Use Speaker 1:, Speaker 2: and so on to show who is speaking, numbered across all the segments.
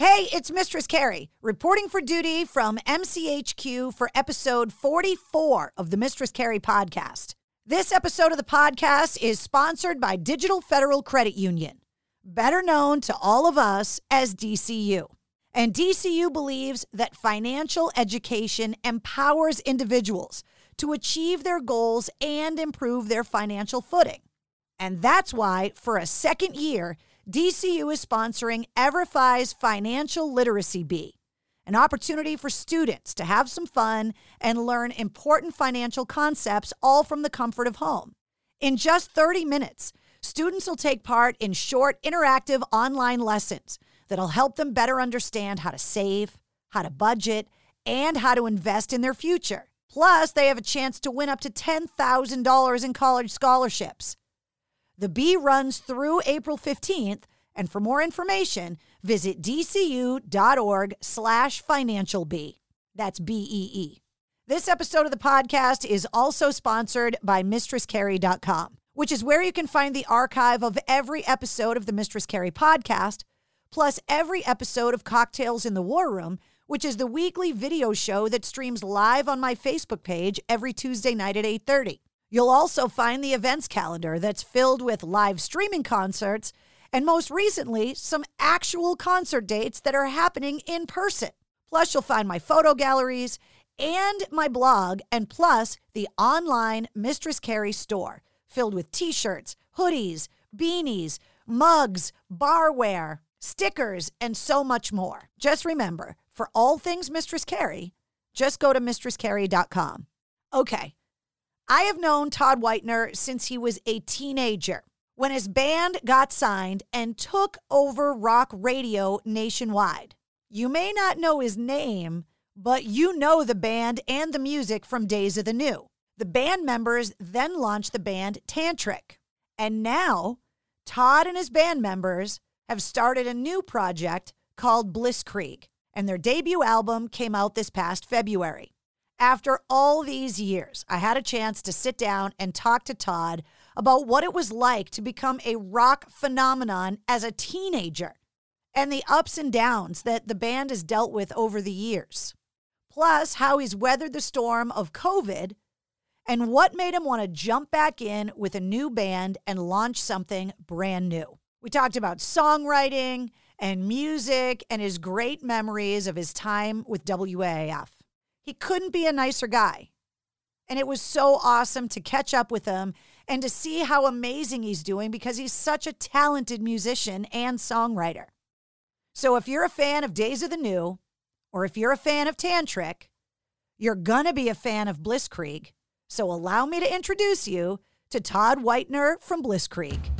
Speaker 1: Hey, it's Mistress Carrie reporting for duty from MCHQ for episode 44 of the Mistress Carrie podcast. This episode of the podcast is sponsored by Digital Federal Credit Union, better known to all of us as DCU. And DCU believes that financial education empowers individuals to achieve their goals and improve their financial footing. And that's why, for a second year, DCU is sponsoring EverFi's Financial Literacy Bee, an opportunity for students to have some fun and learn important financial concepts all from the comfort of home. In just 30 minutes, students will take part in short, interactive online lessons that'll help them better understand how to save, how to budget, and how to invest in their future. Plus, they have a chance to win up to $10,000 in college scholarships. The bee runs through April 15th, and for more information, visit dcu.org slash financial bee. That's B-E-E. This episode of the podcast is also sponsored by MistressCarrie.com, which is where you can find the archive of every episode of the Mistress Carrie podcast, plus every episode of Cocktails in the War Room, which is the weekly video show that streams live on my Facebook page every Tuesday night at 8:30. You'll also find the events calendar that's filled with live streaming concerts and most recently, some actual concert dates that are happening in person. Plus, you'll find my photo galleries and my blog, and plus the online Mistress Carrie store filled with t shirts, hoodies, beanies, mugs, barware, stickers, and so much more. Just remember, for all things Mistress Carrie, just go to mistresscarrie.com. Okay, I have known Todd Whitener since he was a teenager when his band got signed and took over rock radio nationwide. You may not know his name, but you know the band and the music from Days of the New. The band members then launched the band Tantric. And now, Todd and his band members have started a new project called Blisskrieg, and their debut album came out this past February. After all these years, I had a chance to sit down and talk to Todd about what it was like to become a rock phenomenon as a teenager and the ups and downs that the band has dealt with over the years. Plus, how he's weathered the storm of COVID and what made him want to jump back in with a new band and launch something brand new. We talked about songwriting and music and his great memories of his time with WAAF. He couldn't be a nicer guy. And it was so awesome to catch up with him and to see how amazing he's doing because he's such a talented musician and songwriter. So if you're a fan of Days of the New, or if you're a fan of Tantric, you're going to be a fan of Blisskrieg. So allow me to introduce you to Todd Whitener from Blisskrieg.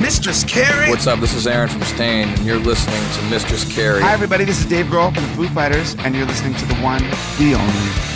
Speaker 2: Mistress Carrie.
Speaker 3: What's up? This is Aaron from Staind, and you're listening to Mistress Carrie.
Speaker 4: Hi, everybody. This is Dave Grohl from the Foo Fighters, and you're listening to the one, the only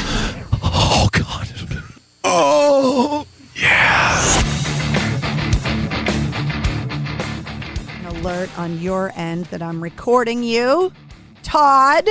Speaker 1: On your end that I'm recording you. Todd,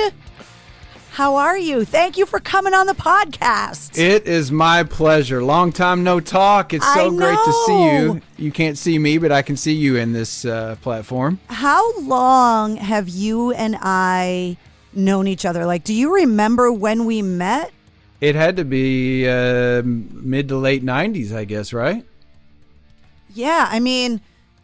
Speaker 1: how are you? Thank you for coming on the podcast.
Speaker 5: It is my pleasure. Long time no talk. It's so great to see you. You can't see me, but I can see you in this uh, platform.
Speaker 1: How long have you and I known each other? Like, do you remember when we met?
Speaker 5: It had to be uh, mid to late 90s, I guess, right?
Speaker 1: Yeah, I mean,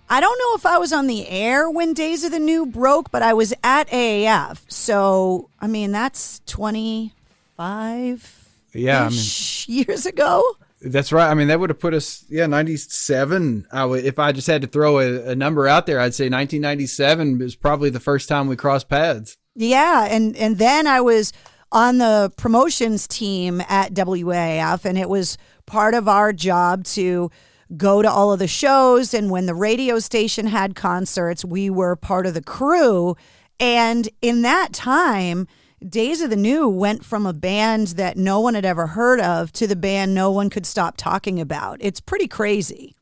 Speaker 1: I don't know if I was on the air when Days of the New broke, but I was at AAF. So, I mean, that's 25
Speaker 5: yeah, I
Speaker 1: mean, years ago.
Speaker 5: That's right. I mean, that would have put us, yeah, 97. I would, if I just had to throw a, a number out there, I'd say 1997 was probably the first time we crossed paths.
Speaker 1: Yeah. And, and then I was on the promotions team at WAAF, and it was part of our job to go to all of the shows. And when the radio station had concerts, we were part of the crew. And in that time, Days of the New went from a band that no one had ever heard of to the band no one could stop talking about. It's pretty crazy.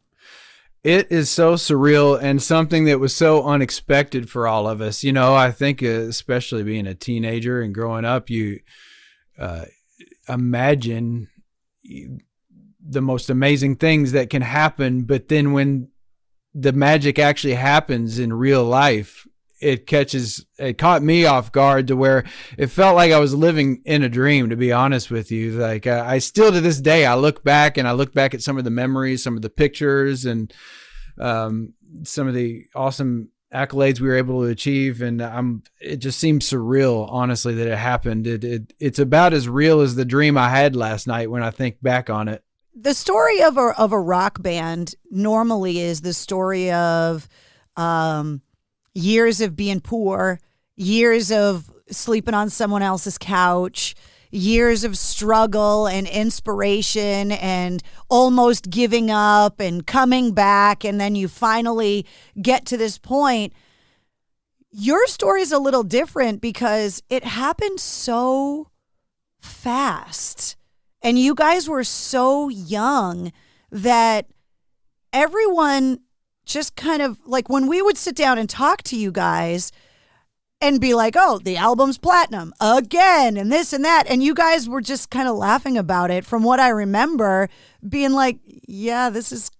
Speaker 5: It is so surreal and something that was so unexpected for all of us. You know, I think, uh, especially being a teenager and growing up, you uh, imagine the most amazing things that can happen. But then when the magic actually happens in real life, it catches it caught me off guard to where it felt like I was living in a dream to be honest with you. Like I, still to this day I look back and I look back at some of the memories some of the pictures and um, some of the awesome accolades we were able to achieve. And I'm it just seems surreal honestly that it happened. It, it it's about as real as the dream I had last night when I think back on it
Speaker 1: the story of a of a rock band normally is the story of um, years of being poor, years of sleeping on someone else's couch, years of struggle and inspiration and almost giving up and coming back and then you finally get to this point. Your story is a little different because it happened so fast and you guys were so young that everyone just kind of like when we would sit down and talk to you guys and be like, oh, the album's platinum again, and this and that. And you guys were just kind of laughing about it from what I remember, being like, yeah, this is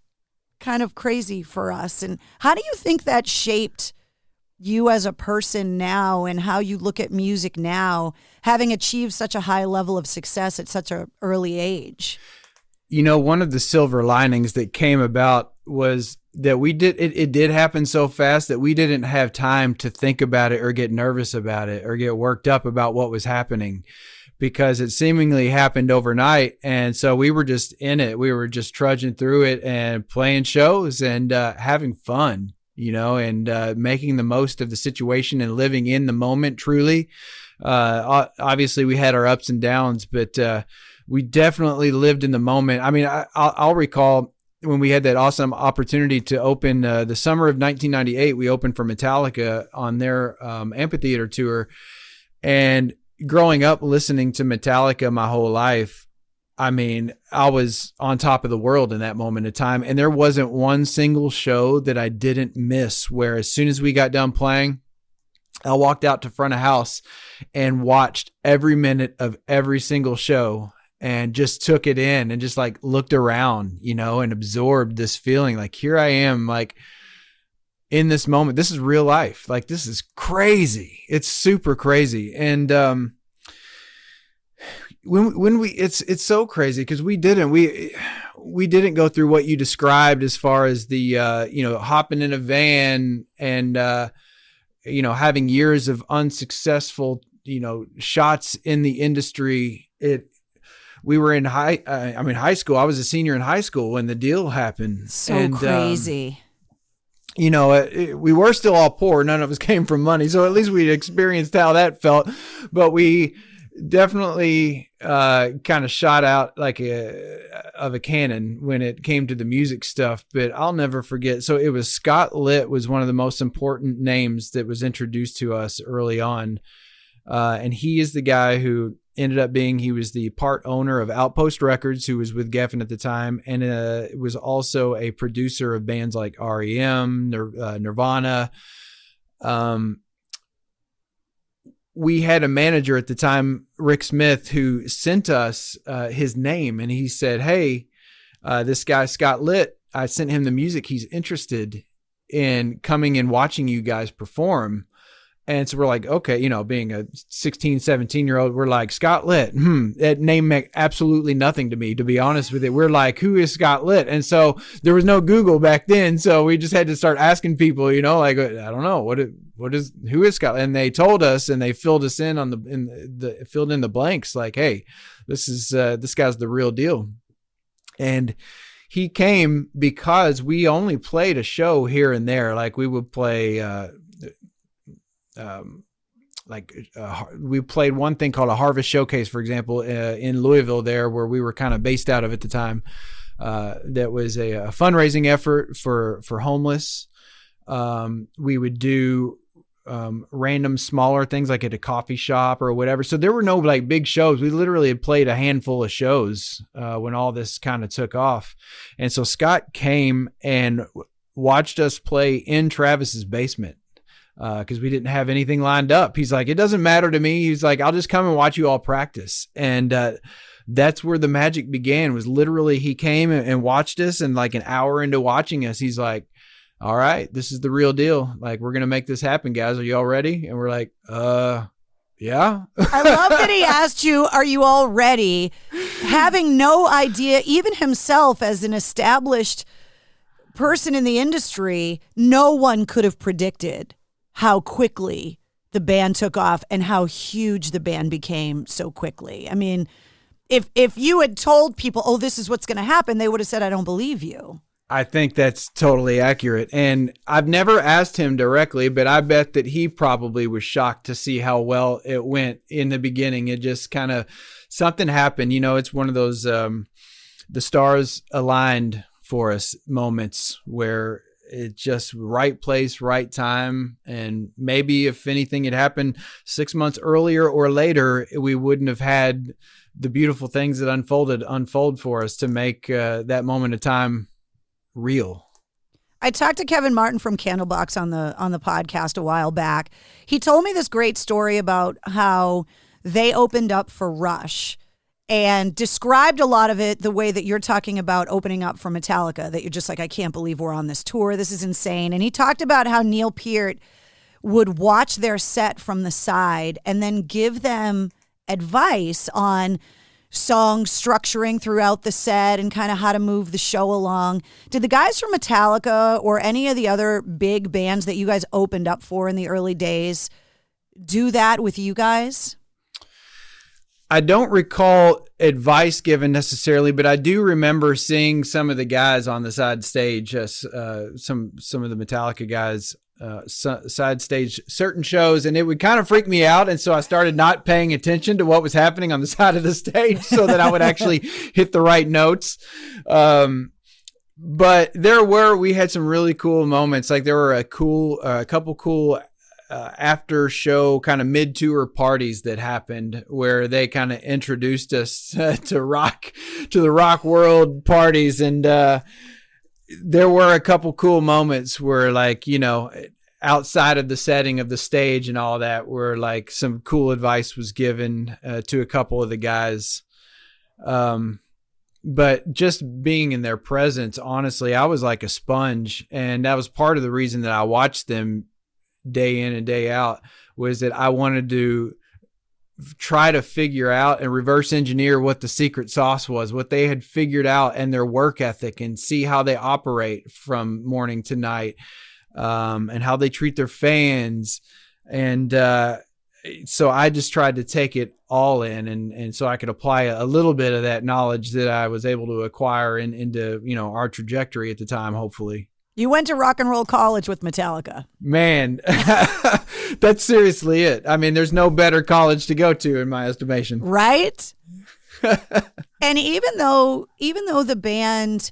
Speaker 1: kind of crazy for us. And how do you think that shaped you as a person now and how you look at music now, having achieved such a high level of success at such an early age?
Speaker 5: You know, one of the silver linings that came about was that we did it, it did happen so fast that we didn't have time to think about it or get nervous about it or get worked up about what was happening because it seemingly happened overnight. And so we were just in it. We were just trudging through it and playing shows and uh, having fun you know and uh, making the most of the situation and living in the moment truly uh, obviously we had our ups and downs but uh, we definitely lived in the moment i mean I, I'll, I'll recall when we had that awesome opportunity to open uh, the summer of 1998, we opened for Metallica on their um, amphitheater tour. And growing up listening to Metallica my whole life, I mean, I was on top of the world in that moment of time. And there wasn't one single show that I didn't miss where as soon as we got done playing, I walked out to front of house and watched every minute of every single show and just took it in and just like looked around, you know, and absorbed this feeling like here I am like in this moment. This is real life. Like this is crazy. It's super crazy. And um when when we it's it's so crazy because we didn't we we didn't go through what you described as far as the uh you know hopping in a van and uh you know having years of unsuccessful you know shots in the industry it we were in high uh, i mean high school i was a senior in high school when the deal happened
Speaker 1: So
Speaker 5: And, um,
Speaker 1: crazy.
Speaker 5: you know, it, it- we were still all poor. None of us came from money, so at least we experienced how that felt. But we definitely uh, kind of shot out like a of a cannon when it came to the music stuff. But I'll never forget. So it was Scott Litt was one of the most important names that was introduced to us early on, uh, and he is the guy who ended up being he was the part owner of Outpost Records, who was with Geffen at the time, and uh, was also a producer of bands like REM, Nir- uh, Nirvana. Um, we had a manager at the time, Rick Smith, who sent us uh, his name, and he said, "Hey, uh, this guy Scott Litt, I sent him the music. He's interested in coming and watching you guys perform." And so we're like, okay, you know, being a 16, 17 year old, we're like, Scott Litt, hmm, that name meant absolutely nothing to me, to be honest with it. We're like, who is Scott Litt? And so there was no Google back then. So we just had to start asking people, you know, like, I don't know, what, what is, who is Scott? And they told us and they filled us in on the, in the, filled in the blanks like, hey, this is, uh, this guy's the real deal. And he came because we only played a show here and there. Like we would play, uh, um, like uh, we played one thing called a harvest showcase for example uh, in louisville there where we were kind of based out of at the time uh, that was a, a fundraising effort for for homeless. Um, we would do um, random smaller things like at a coffee shop or whatever. So there were no like big shows. We literally had played a handful of shows uh, when all this kind of took off. And so scott came and watched us play in travis's basement because we didn't have anything lined up. He's like, it doesn't matter to me. He's like, I'll just come and watch you all practice. And uh, that's where the magic began. Was literally he came and, and watched us, and like an hour into watching us, he's like, "All right, this is the real deal. Like, we're gonna make this happen, guys. Are you all ready?" And we're like, "Uh." Yeah.
Speaker 1: I love that he asked you, Are you all ready? Having no idea, even himself as an established person in the industry, no one could have predicted how quickly the band took off and how huge the band became so quickly. I mean, if if you had told people, "Oh, this is what's going to happen," they would have said, "I don't believe you."
Speaker 5: I think that's totally accurate. And I've never asked him directly, but I bet that he probably was shocked to see how well it went in the beginning. It just kind of something happened. You know, it's one of those um, the stars aligned for us moments where it just right place, right time. And maybe if anything had happened six months earlier or later, we wouldn't have had the beautiful things that unfolded unfold for us to make uh, that moment of time real.
Speaker 1: I talked to Kevin Martin from Candlebox on the on the podcast a while back. He told me this great story about how they opened up for Rush and described a lot of it the way that you're talking about opening up for Metallica that you're just like I can't believe we're on this tour. This is insane. And he talked about how Neil Peart would watch their set from the side and then give them advice on song structuring throughout the set and kind of how to move the show along. Did the guys from Metallica or any of the other big bands that you guys opened up for in the early days do that with you guys?
Speaker 5: I don't recall advice given necessarily, but I do remember seeing some of the guys on the side stage, uh, uh, some some of the Metallica guys uh, side stage certain shows, and it would kind of freak me out. And so I started not paying attention to what was happening on the side of the stage, so that I would actually hit the right notes. Um, but there were we had some really cool moments. Like there were a cool, uh, a couple cool uh, after show kind of mid tour parties that happened where they kind of introduced us to rock to the rock world parties and uh, there were a couple cool moments where like you know outside of the setting of the stage and all that, where like some cool advice was given uh, to a couple of the guys. Um, but just being in their presence, honestly, I was like a sponge, and that was part of the reason that I watched them day in and day out was that I wanted to try to figure out and reverse engineer what the secret sauce was, what they had figured out and their work ethic and see how they operate from morning to night um, and how they treat their fans. And uh, so I just tried to take it all in and, and so I could apply a little bit of that knowledge that I was able to acquire in, into, you know, our trajectory at the time, hopefully.
Speaker 1: You went to rock and roll college with Metallica.
Speaker 5: Man, that's seriously it. I mean, there's no better college to go to in my estimation.
Speaker 1: Right? and even though even though the band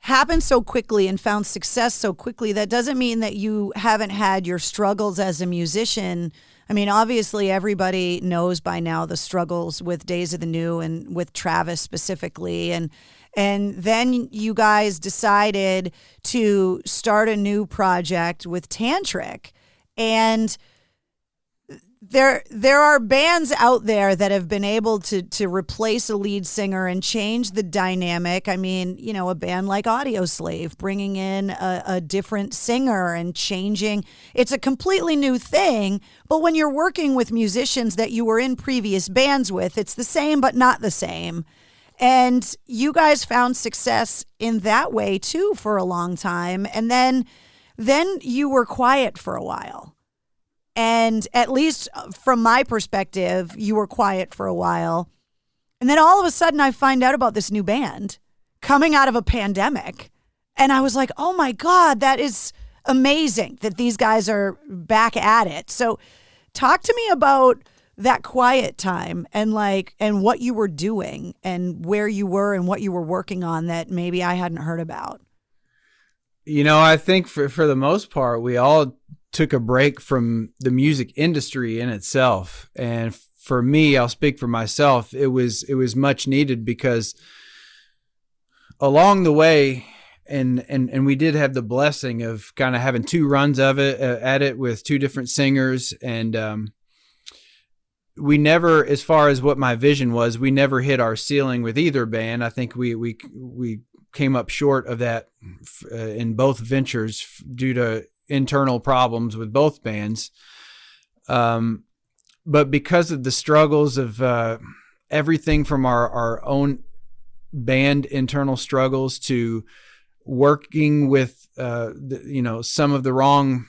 Speaker 1: happened so quickly and found success so quickly, that doesn't mean that you haven't had your struggles as a musician. I mean, obviously, everybody knows by now the struggles with Days of the New and with Travis specifically. And and then you guys decided to start a new project with Tantric. And there there are bands out there that have been able to to replace a lead singer and change the dynamic. I mean, you know, a band like Audioslave bringing in a, a different singer and changing. It's a completely new thing. But when you're working with musicians that you were in previous bands with, it's the same but not the same. And you guys found success in that way too for a long time. And then then you were quiet for a while. And at least uh, from my perspective, you were quiet for a while. And then all of a sudden I find out about this new band coming out of a pandemic. And I was like, "Oh my god, that is amazing that these guys are back at it." So talk to me about that quiet time and like and what you were doing and where you were and what you were working on that maybe I hadn't heard about.
Speaker 5: You know, I think for for the most part we all took a break from the music industry in itself and for me, I'll speak for myself, it was it was much needed because along the way and and and we did have the blessing of kind of having two runs of it uh, at it with two different singers and um we never, as far as what my vision was, we never hit our ceiling with either band. I think we we we came up short of that uh, in both ventures due to internal problems with both bands. Um, but because of the struggles of uh, everything from our our own band internal struggles to working with uh, the, you know some of the wrong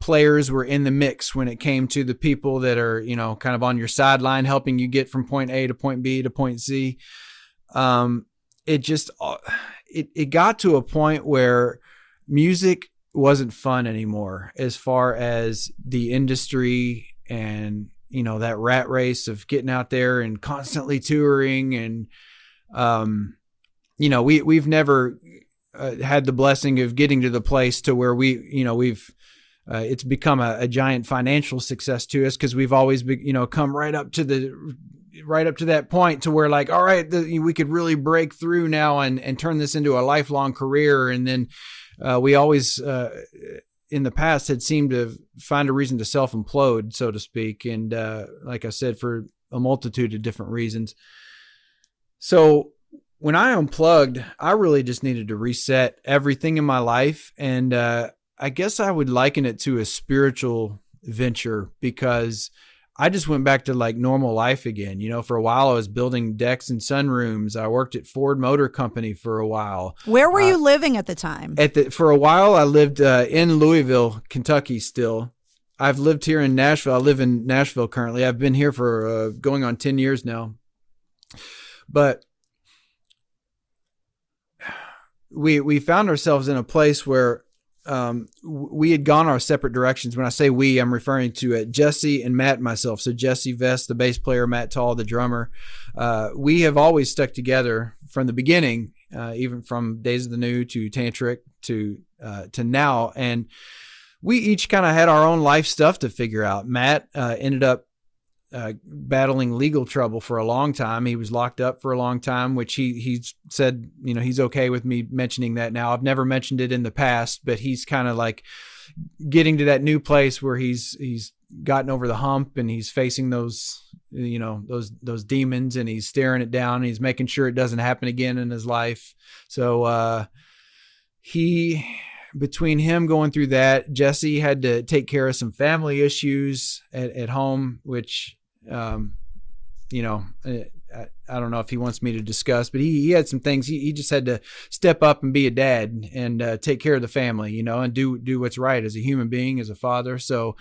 Speaker 5: players were in the mix when it came to the people that are, you know, kind of on your sideline helping you get from point A to point B to point Z. Um, it just uh, it it got to a point where music wasn't fun anymore as far as the industry and you know that rat race of getting out there and constantly touring and um you know we we've never uh, had the blessing of getting to the place to where we you know we've uh, it's become a, a, giant financial success to us because we've always be, you know come right up to the right up to that point to where like all right the, we could really break through now and and turn this into a lifelong career. And then uh, we always uh, in the past had seemed to find a reason to self implode so to speak. And uh, like I said for a multitude of different reasons. So when I unplugged, I really just needed to reset everything in my life. And uh, I guess I would liken it to a spiritual venture because I just went back to like normal life again. You know, for a while I was building decks and sunrooms. I worked at Ford Motor Company for a while.
Speaker 1: Where were uh, you living at the time?
Speaker 5: At the for a while I lived uh, in Louisville, Kentucky. Still, I've lived here in Nashville. I live in Nashville currently. I've been here for uh, going on ten years now. But we we found ourselves in a place where um, we had gone our separate directions. When I say we, I'm referring to uh, Jesse and Matt and myself. So Jesse Vest, the bass player, Matt Taul, the drummer. Uh, we have always stuck together from the beginning, uh, even from Days of the New to Tantric to uh, to now, and we each kind of had our own life stuff to figure out. Matt uh, ended up uh, battling legal trouble for a long time. He was locked up for a long time, which he he said, you know, he's okay with me mentioning that now. I've never mentioned it in the past, but he's kind of like getting to that new place where he's he's gotten over the hump and he's facing those you know those those demons and he's staring it down and he's making sure it doesn't happen again in his life so uh he between him going through that jesse had to take care of some family issues at, at home which um you know uh, I, I don't know if he wants me to discuss, but he, he had some things. He, he just had to step up and be a dad and uh, take care of the family, you know, and do do what's right as a human being, as a father. So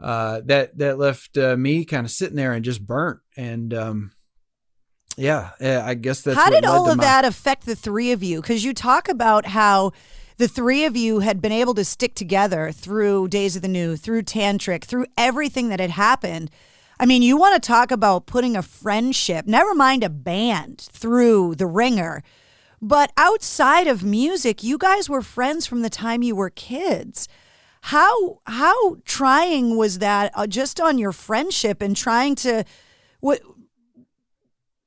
Speaker 5: uh, that that left uh, me kind of sitting there and just burnt. And um, yeah, I guess that's
Speaker 1: how did all of
Speaker 5: my-
Speaker 1: that affect the three of you? Because you talk about how the three of you had been able to stick together through Days of the New, through Tantric, through everything that had happened. I mean, you want to talk about putting a friendship, never mind a band, through the wringer. But outside of music, you guys were friends from the time you were kids. How how trying was that uh, just on your friendship and trying to what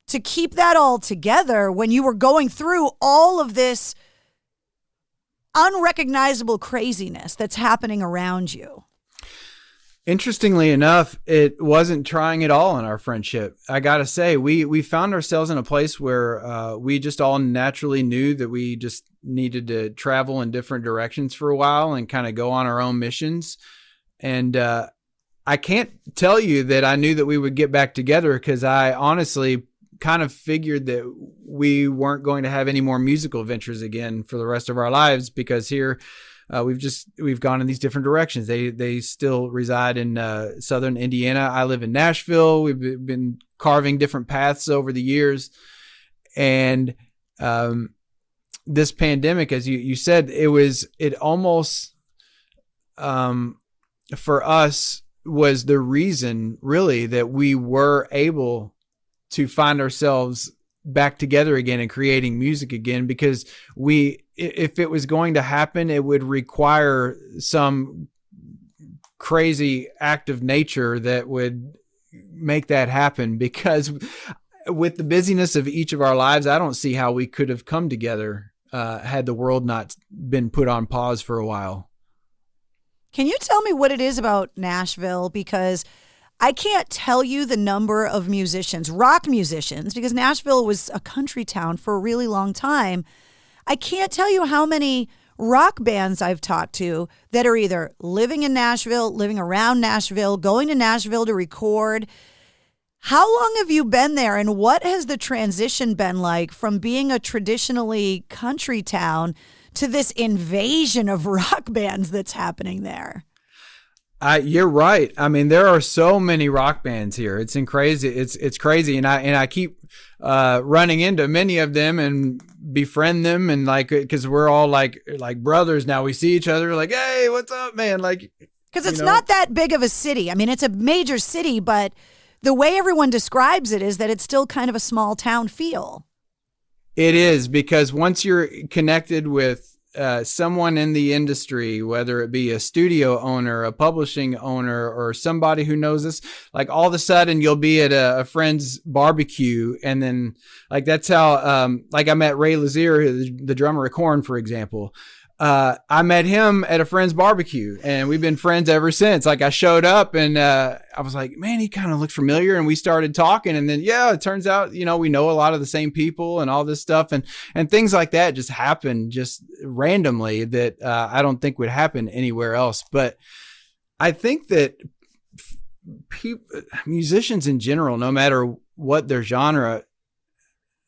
Speaker 1: to keep that all together when you were going through all of this unrecognizable craziness that's happening around you?
Speaker 5: Interestingly enough, it wasn't trying at all in our friendship. I gotta say, we we found ourselves in a place where uh, we just all naturally knew that we just needed to travel in different directions for a while and kind of go on our own missions. And uh, I can't tell you that I knew that we would get back together because I honestly kind of figured that we weren't going to have any more musical ventures again for the rest of our lives because here uh, we've just we've gone in these different directions. They they still reside in uh, southern Indiana. I live in Nashville. We've been carving different paths over the years, and um, this pandemic, as you you said, it was it almost um, for us was the reason really that we were able to find ourselves back together again and creating music again because we if it was going to happen it would require some crazy act of nature that would make that happen because with the busyness of each of our lives i don't see how we could have come together uh, had the world not been put on pause for a while.
Speaker 1: Can you tell me what it is about nashville? Because I can't tell you the number of musicians, rock musicians, because Nashville was a country town for a really long time. I can't tell you how many rock bands I've talked to that are either living in Nashville, living around Nashville, going to Nashville to record. How long have you been there, and what has the transition been like from being a traditionally country town to this invasion of rock bands that's happening there?
Speaker 5: Uh, you're right. I mean, there are so many rock bands here. It's in crazy. It's it's crazy, and I and I keep uh, running into many of them and befriend them, and like because we're all like like brothers now. We see each other like, hey, what's up, man? Like,
Speaker 1: because it's know? not that big of a city. I mean, it's a major city, but the way everyone describes it is that it's still kind of a small town feel.
Speaker 5: It is because once you're connected with uh, someone in the industry, whether it be a studio owner, a publishing owner, or somebody who knows this, like all of a sudden you'll be at a, a friend's barbecue, and then like that's how, um, like I met Ray Luzier, the, the drummer of Korn, for example uh, I met him at a friend's barbecue and we've been friends ever since. Like I showed up and uh, I was like, man, he kind of looked familiar. And we started talking. And then, yeah, it turns out, you know, we know a lot of the same people and all this stuff. And, and things like that just happen just randomly that uh, I don't think would happen anywhere else. But I think that pe- musicians in general, no matter what their genre,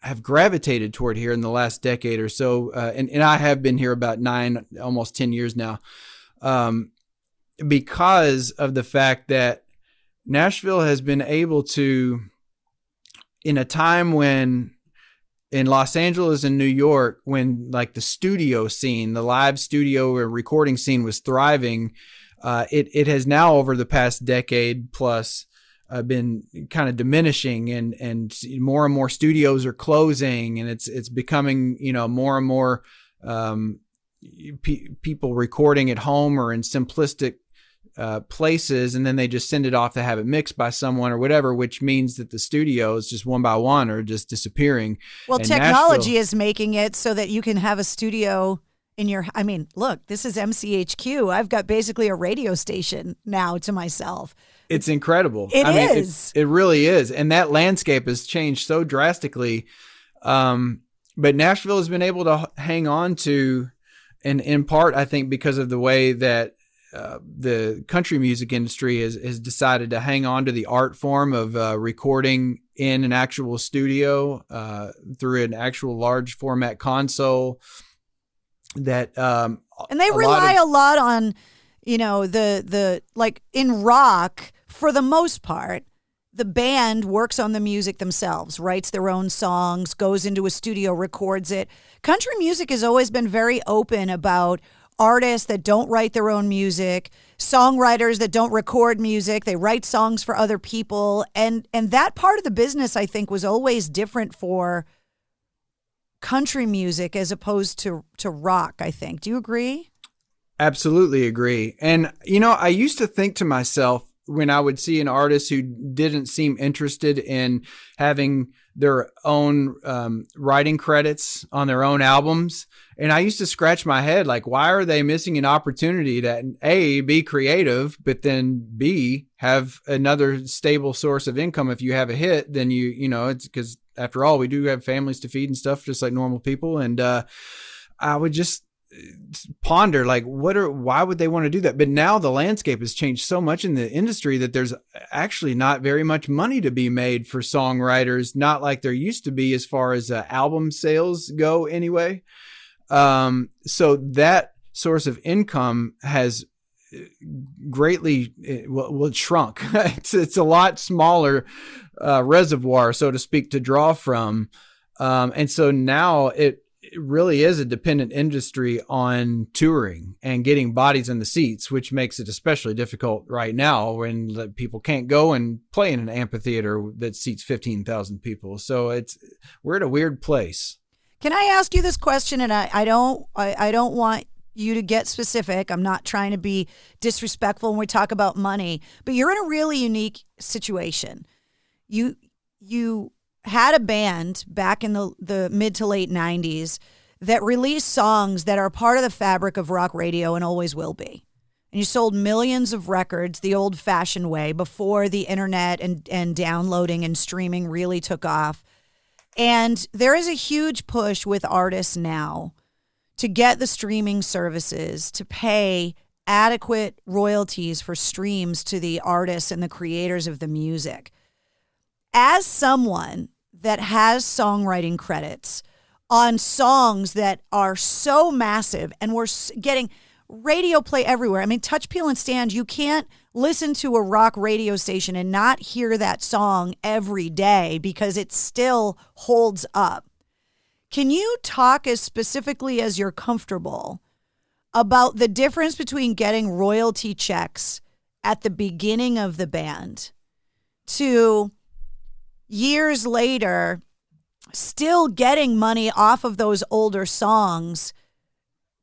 Speaker 5: have gravitated toward here in the last decade or so, uh, and, and I have been here about nine, almost 10 years now, um, because of the fact that Nashville has been able to, in a time when in Los Angeles and New York, when like the studio scene, the live studio or recording scene was thriving, uh, it, it has now over the past decade plus uh, been kind of diminishing and and more and more studios are closing and it's it's becoming you know more and more um, pe- people recording at home or in simplistic uh, places and then they just send it off to have it mixed by someone or whatever which means that the studios just one by one are just disappearing
Speaker 1: well and technology Nashville, is making it so that you can have a studio in your I mean, look, this is MCHQ. I've got basically a radio station now to myself.
Speaker 5: It's incredible.
Speaker 1: It
Speaker 5: I mean,
Speaker 1: is.
Speaker 5: It, it really is. And that landscape has changed so drastically. Um, but Nashville has been able to hang on to, and in part, I think, because of the way that uh, the country music industry has, has decided to hang on to the art form of uh, recording in an actual studio uh, through an actual large format console. That um,
Speaker 1: And they
Speaker 5: a lot
Speaker 1: rely
Speaker 5: of-
Speaker 1: a lot on, you know, the the like in rock for the most part, the band works on the music themselves, writes their own songs, goes into a studio, records it. Country music has always been very open about artists that don't write their own music, songwriters that don't record music, they write songs for other people and and that part of the business I think was always different for country music as opposed to to rock, I think. Do you agree?
Speaker 5: Absolutely agree. And, you know, I used to think to myself when I would see an artist who didn't seem interested in having their own um, writing credits on their own albums. And I used to scratch my head like, why are they missing an opportunity to A, be creative, but then B, have another stable source of income? If you have a hit, then you, you know, it's because after all, we do have families to feed and stuff, just like normal people. And uh, I would just ponder like what are why would they want to do that? But now the landscape has changed so much in the industry that there's actually not very much money to be made for songwriters not like there used to be as far as uh, album sales go anyway. Um so that source of income has uh, greatly uh, well, shrunk. It's, it's a lot smaller uh, reservoir so to speak to draw from. Um and so now it really is a dependent industry on touring and getting bodies in the seats, which makes it especially difficult right now when people can't go and play in an amphitheater that seats 15,000 people. So it's, we're at a weird place.
Speaker 1: Can I ask you this question? And I, I don't I, I don't want you to get specific. I'm not trying to be disrespectful when we talk about money, but you're in a really unique situation. You you had a band back in the, the mid to late 90s that released songs that are part of the fabric of rock radio and always will be. And you sold millions of records the old fashioned way before the internet and, and downloading and streaming really took off. And there is a huge push with artists now to get the streaming services to pay adequate royalties for streams to the artists and the creators of the music. As someone that has songwriting credits on songs that are so massive and we're getting radio play everywhere. I mean, Touch, Peel, and Stand, you can't listen to a rock radio station and not hear that song every day because it still holds up. Can you talk as specifically as you're comfortable about the difference between getting royalty checks at the beginning of the band to years later still getting money off of those older songs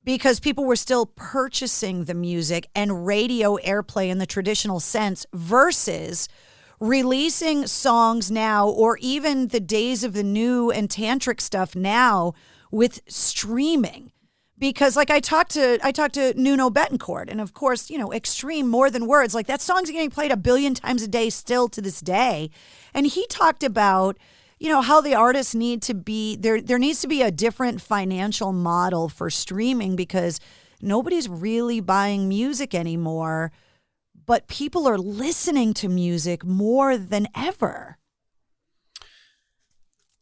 Speaker 1: because people were still purchasing the music and radio airplay in the traditional sense versus releasing songs now or even the days of the new and tantric stuff now with streaming because like I talked to I talked to Nuno Bettencourt and of course, you know, extreme more than words. Like that song's getting played a billion times a day still to this day. And he talked about, you know, how the artists need to be there there needs to be a different financial model for streaming because nobody's really buying music anymore, but people are listening to music more than ever.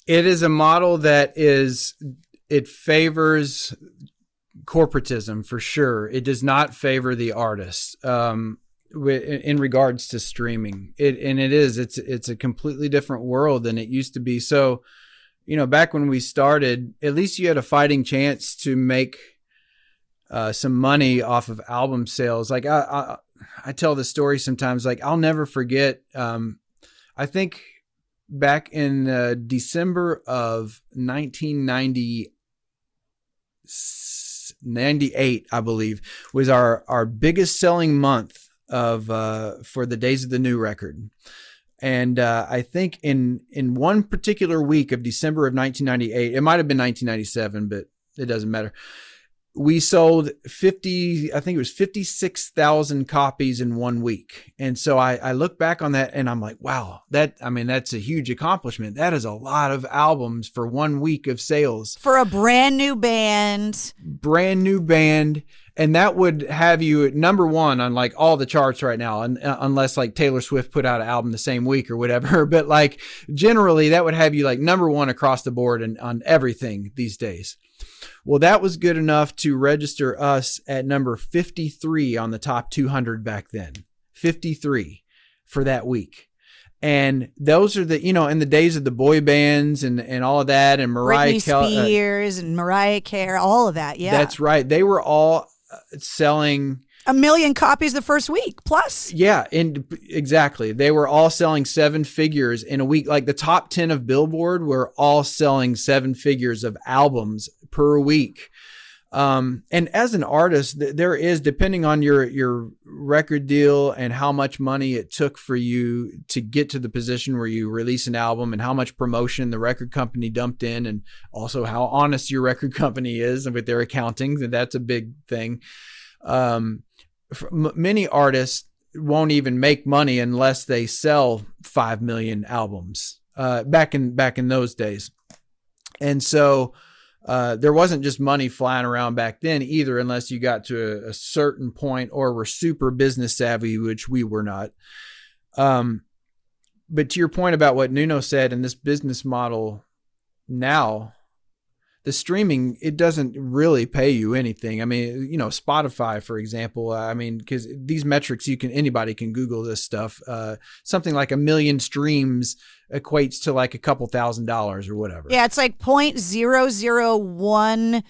Speaker 5: It is a model that is it favors corporatism for sure. It does not favor the artist. Um, in regards to streaming, it and it is it's it's a completely different world than it used to be. So, you know, back when we started, at least you had a fighting chance to make uh, some money off of album sales. Like I, I, I tell the story sometimes. Like I'll never forget. Um, I think back in uh, December of 1990. 98 i believe was our our biggest selling month of uh for the days of the new record and uh, I think in in one particular week of December of 1998, it might have been 1997, but it doesn't matter. We sold 50 i think it was 56000 copies in one week. And so I, I look back on that and i'm like wow that i mean that's a huge accomplishment. That is a lot of albums for one week of sales.
Speaker 1: For a brand new band.
Speaker 5: brand new band. And that would have you at number one on like all the charts right now and uh, unless like taylor swift put out an album the same week or whatever. But like generally that would have you like number one across the board and on everything these days well that was good enough to register us at number 53 on the top 200 back then 53 for that week and those are the you know in the days of the boy bands and and all of that and mariah
Speaker 1: Britney
Speaker 5: Kel- uh,
Speaker 1: and Mariah Carey, all of that. Yeah.
Speaker 5: that's right. They were all uh, selling.
Speaker 1: A million copies the first week plus.
Speaker 5: Yeah, and exactly. They were all selling seven figures in a week. Like the top 10 of Billboard were all selling seven figures of albums per week. Um, and as an artist, th- there is, depending on your, your record deal and how much money it took for you to get to the position where you release an album and how much promotion the record company dumped in and also how honest your record company is with their accounting. That's a big thing. Um, many artists won't even make money unless they sell 5 million albums, uh, back in, back in those days. And so, uh, there wasn't just money flying around back then either, unless you got to a, a certain point or were super business savvy, which we were not. Um, but to your point about what Nuno said in this business model now, the streaming it doesn't really pay you anything. I mean, you know, Spotify, for example. I mean, because these metrics, you can anybody can Google this stuff. Uh, something like a million streams equates to like a couple thousand dollars or whatever.
Speaker 1: Yeah, it's like point zero zero one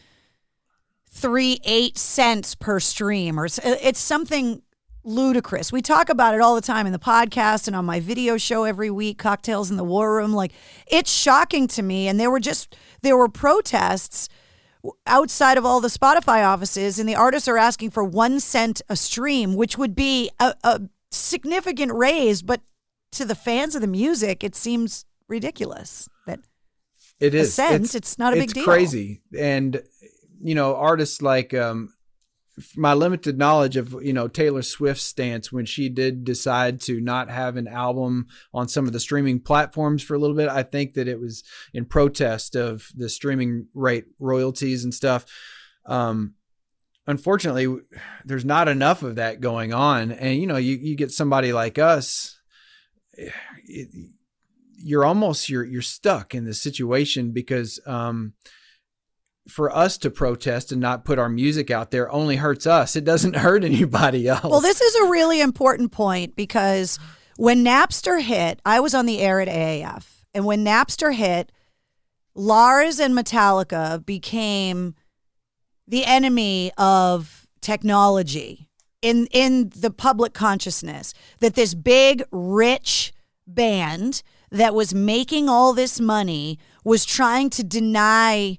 Speaker 1: three eight cents per stream, or it's, it's something ludicrous. We talk about it all the time in the podcast and on my video show every week, Cocktails in the War Room. Like it's shocking to me, and there were just there were protests outside of all the Spotify offices, and the artists are asking for one cent a stream, which would be a, a significant raise, but to the fans of the music, it seems ridiculous that
Speaker 5: it is a
Speaker 1: cent, it's not a big deal.
Speaker 5: it's crazy. And you know, artists like um my limited knowledge of you know Taylor Swift's stance when she did decide to not have an album on some of the streaming platforms for a little bit. I think that it was in protest of the streaming rate royalties and stuff. Um, unfortunately, there's not enough of that going on, and you know, you you get somebody like us. It, you're almost you're you're stuck in this situation because um, for us to protest and not put our music out there only hurts us. It doesn't hurt anybody else.
Speaker 1: Well, this is a really important point because when Napster hit, I was on the air at AAF. And when Napster hit, Lars and Metallica became the enemy of technology in in the public consciousness that this big rich band that was making all this money was trying to deny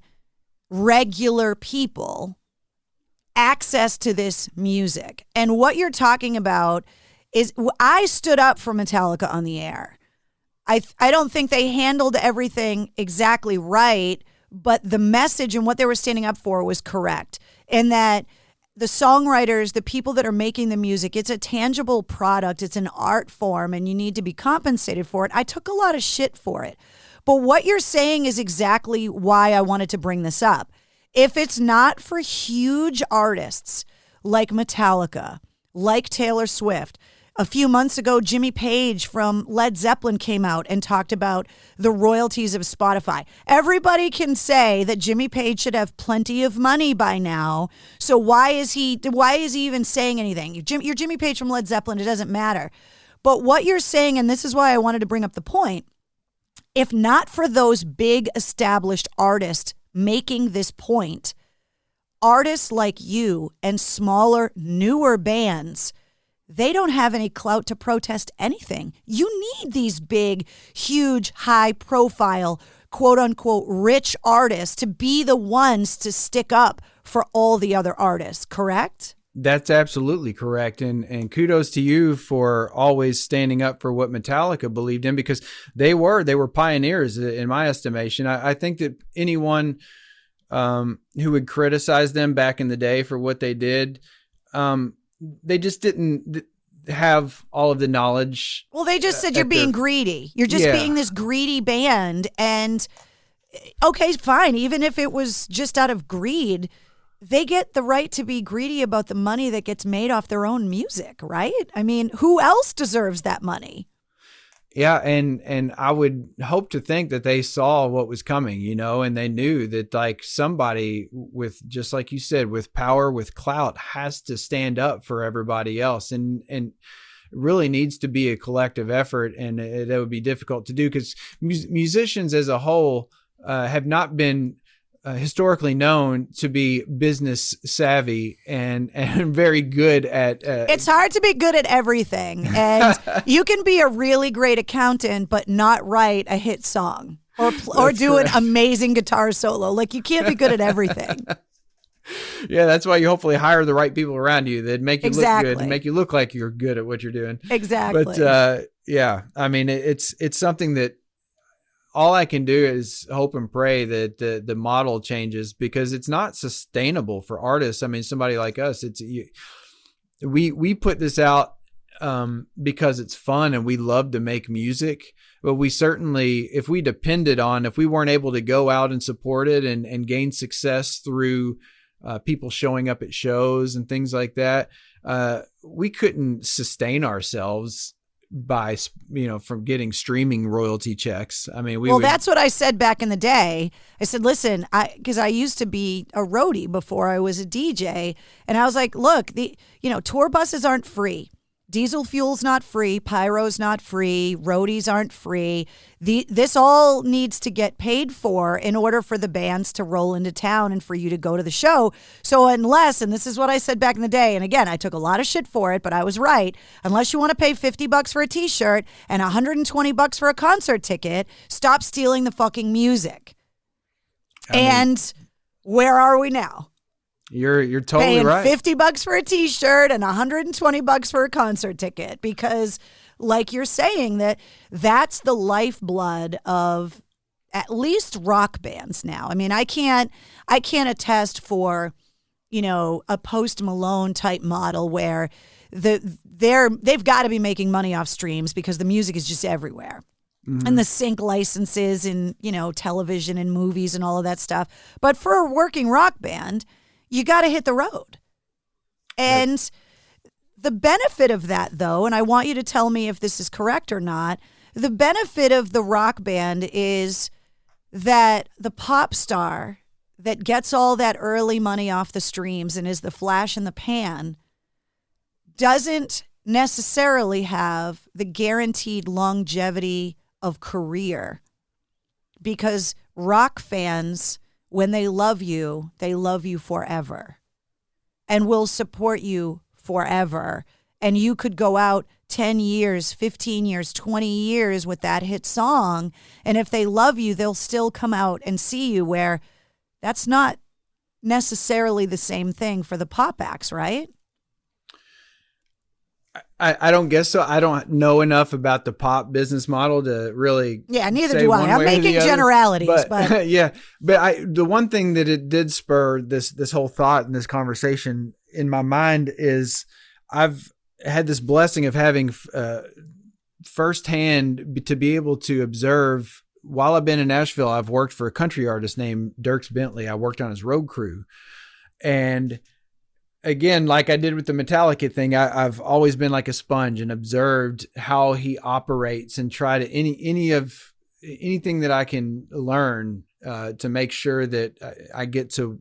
Speaker 1: regular people access to this music. And what you're talking about is I stood up for Metallica on the air. I I don't think they handled everything exactly right, but the message and what they were standing up for was correct. And that the songwriters, the people that are making the music, it's a tangible product, it's an art form and you need to be compensated for it. I took a lot of shit for it. But what you're saying is exactly why I wanted to bring this up. If it's not for huge artists like Metallica, like Taylor Swift, a few months ago, Jimmy Page from Led Zeppelin came out and talked about the royalties of Spotify. Everybody can say that Jimmy Page should have plenty of money by now. So why is he why is he even saying anything? You're you're Jimmy Page from Led Zeppelin, it doesn't matter. But what you're saying, and this is why I wanted to bring up the point, if not for those big established artists making this point, artists like you and smaller, newer bands, they don't have any clout to protest anything. You need these big, huge, high profile, quote unquote, rich artists to be the ones to stick up for all the other artists, correct?
Speaker 5: That's absolutely correct, and and kudos to you for always standing up for what Metallica believed in because they were they were pioneers in my estimation. I, I think that anyone um, who would criticize them back in the day for what they did, um, they just didn't have all of the knowledge.
Speaker 1: Well, they just said you're being their, greedy. You're just
Speaker 5: yeah.
Speaker 1: being this greedy band. And okay, fine. Even if it was just out of greed, they get the right to be greedy about the money that gets made off their own music, right? I mean, who else deserves that money?
Speaker 5: Yeah, and and I would hope to think that they saw what was coming, you know, and they knew that like somebody with just like you said, with power, with clout, has to stand up for everybody else, and and really needs to be a collective effort, and it, it would be difficult to do because musicians as a whole uh, have not been uh, historically known to be business savvy and and very good at. Uh,
Speaker 1: it's hard to be good at everything, and you can be a really great accountant but not write a hit song or or do correct. an amazing guitar solo. Like you can't be good at everything.
Speaker 5: yeah, that's why you hopefully hire the right people around you that make you
Speaker 1: exactly.
Speaker 5: look good and make you look like you're good at what you're doing.
Speaker 1: Exactly.
Speaker 5: But uh, yeah, I mean, it's it's something that all I can do is hope and pray that the the model changes because it's not sustainable for artists. I mean, somebody like us, it's you, we we put this out um, because it's fun and we love to make music. But we certainly, if we depended on, if we weren't able to go out and support it and and gain success through uh, people showing up at shows and things like that, uh, we couldn't sustain ourselves by you know from getting streaming royalty checks. I mean, we
Speaker 1: well,
Speaker 5: would,
Speaker 1: that's what I said back in the day. I said, listen, I because I used to be a roadie before I was a DJ, and I was like, look, the you know tour buses aren't free. Diesel fuel's not free, pyro's not free, roadies aren't free. The, this all needs to get paid for in order for the bands to roll into town and for you to go to the show. So, unless, and this is what I said back in the day, and again, I took a lot of shit for it, but I was right. Unless you want to pay 50 bucks for a t shirt and 120 bucks for a concert ticket, stop stealing the fucking music. I mean, and where are we now?
Speaker 5: You're you're totally
Speaker 1: paying
Speaker 5: right.
Speaker 1: 50 bucks for a t-shirt and 120 bucks for a concert ticket because like you're saying that that's the lifeblood of at least rock bands now. I mean, I can't I can't attest for you know, a post Malone type model where the they're they've got to be making money off streams because the music is just everywhere. Mm-hmm. And the sync licenses and, you know, television and movies and all of that stuff. But for a working rock band, you got to hit the road. And right. the benefit of that, though, and I want you to tell me if this is correct or not, the benefit of the rock band is that the pop star that gets all that early money off the streams and is the flash in the pan doesn't necessarily have the guaranteed longevity of career because rock fans when they love you, they love you forever and will support you forever. And you could go out 10 years, 15 years, 20 years with that hit song. And if they love you, they'll still come out and see you, where that's not necessarily the same thing for the pop acts, right?
Speaker 5: I, I don't guess so. I don't know enough about the pop business model to really.
Speaker 1: Yeah, neither do I. I'm making generalities, but,
Speaker 5: but. yeah, but I the one thing that it did spur this this whole thought and this conversation in my mind is I've had this blessing of having uh, firsthand to be able to observe. While I've been in Nashville, I've worked for a country artist named Dierks Bentley. I worked on his road crew, and again, like I did with the Metallica thing, I, have always been like a sponge and observed how he operates and try to any any of anything that I can learn uh, to make sure that I, I get to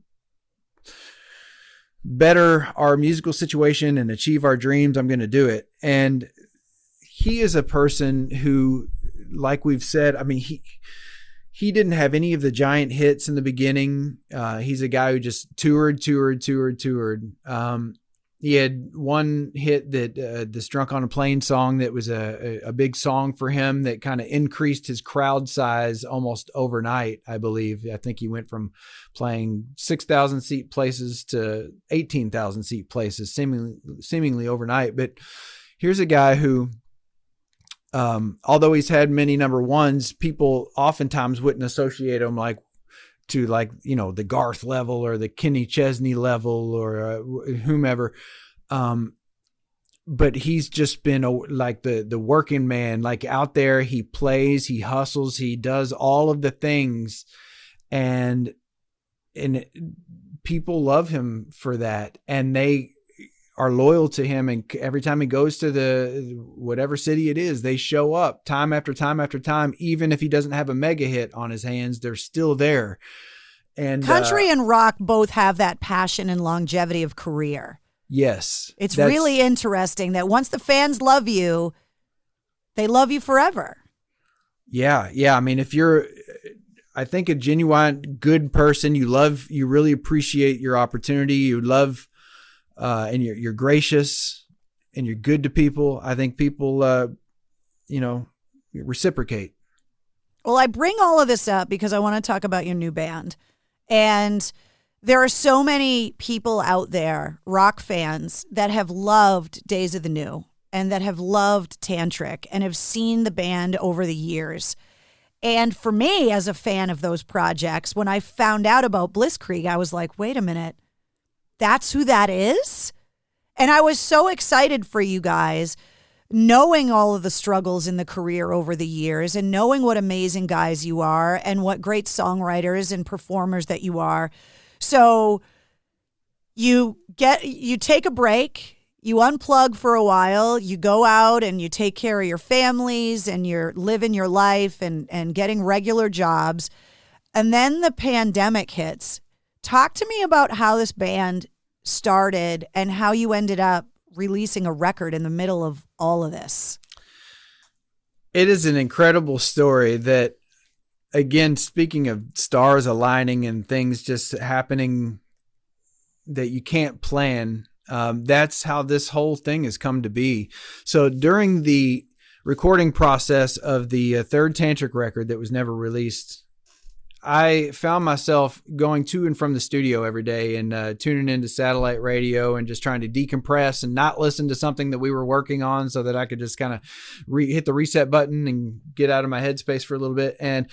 Speaker 5: better our musical situation and achieve our dreams. I'm going to do it. And he is a person who, like we've said, I mean he he didn't have any of the giant hits in the beginning. Uh, he's a guy who just toured, toured, toured, toured. Um, he had one hit that uh, this "Drunk on a Plane" song that was a, a, big song for him that kind of increased his crowd size almost overnight. I believe. I think he went from playing six thousand seat places to eighteen thousand seat places, seemingly seemingly overnight. But here's a guy who um, although he's had many number ones, people oftentimes wouldn't associate him like to like you know the Garth level or the Kenny Chesney level or uh, whomever. Um, but he's just been a, like the the working man, like out there. He plays, he hustles, he does all of the things, and and people love him for that, and they are loyal to him and every time he goes to the whatever city it is they show up time after time after time even if he doesn't have a mega hit on his hands they're still there. And
Speaker 1: country
Speaker 5: uh,
Speaker 1: and rock both have that passion and longevity of career.
Speaker 5: Yes.
Speaker 1: It's really interesting that once the fans love you they love you forever.
Speaker 5: Yeah yeah i mean if you're i think a genuine good person you love you really appreciate your opportunity you love uh, and you're you're gracious and you're good to people, I think people, uh, you know, reciprocate.
Speaker 1: Well, I bring all of this up because I want to talk about your new band, and there are so many people out there, rock fans, that have loved Days of the New and that have loved Tantric and have seen the band over the years. And for me, as a fan of those projects, when I found out about Blisskrieg, I was like, wait a minute that's who that is? And I was so excited for you guys, knowing all of the struggles in the career over the years and knowing what amazing guys you are and what great songwriters and performers that you are. So you get you take a break, you unplug for a while, you go out and you take care of your families and you're living your life and and getting regular jobs. And then the pandemic hits Talk to me about how this band started and how you ended up releasing a record in the middle of all of this.
Speaker 5: It is an incredible story that, again, speaking of stars aligning and things just happening that you can't plan, um, that's how this whole thing has come to be. So during the recording process of the uh, third Tantric record that was never released I found myself going to and from the studio every day and uh, tuning into satellite radio and just trying to decompress and not listen to something that we were working on so that I could just kind of re- hit the reset button and get out of my headspace for a little bit. And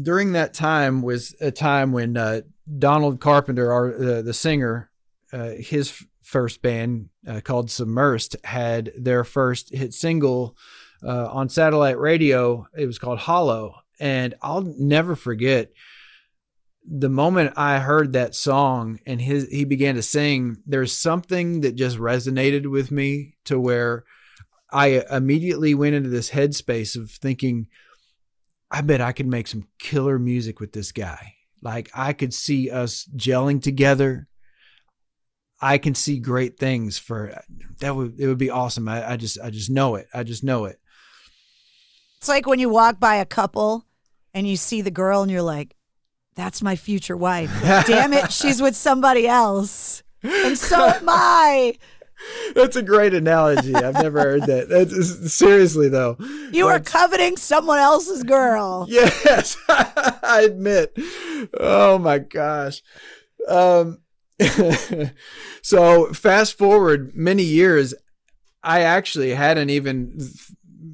Speaker 5: during that time was a time when uh, Donald Carpenter, our, uh, the singer, uh, his first band uh, called Submersed had their first hit single uh, on satellite radio. It was called Hollow and I'll never forget the moment I heard that song and his he began to sing, there's something that just resonated with me to where I immediately went into this headspace of thinking, I bet I could make some killer music with this guy. Like I could see us gelling together. I can see great things for that would it would be awesome. I, I just I just know it. I just know it.
Speaker 1: It's like when you walk by a couple and you see the girl and you're like, that's my future wife. Damn it, she's with somebody else. And so am I.
Speaker 5: That's a great analogy. I've never heard that. That's, seriously though.
Speaker 1: You are coveting someone else's girl.
Speaker 5: Yes, I admit. Oh my gosh. Um, so fast forward many years, I actually hadn't even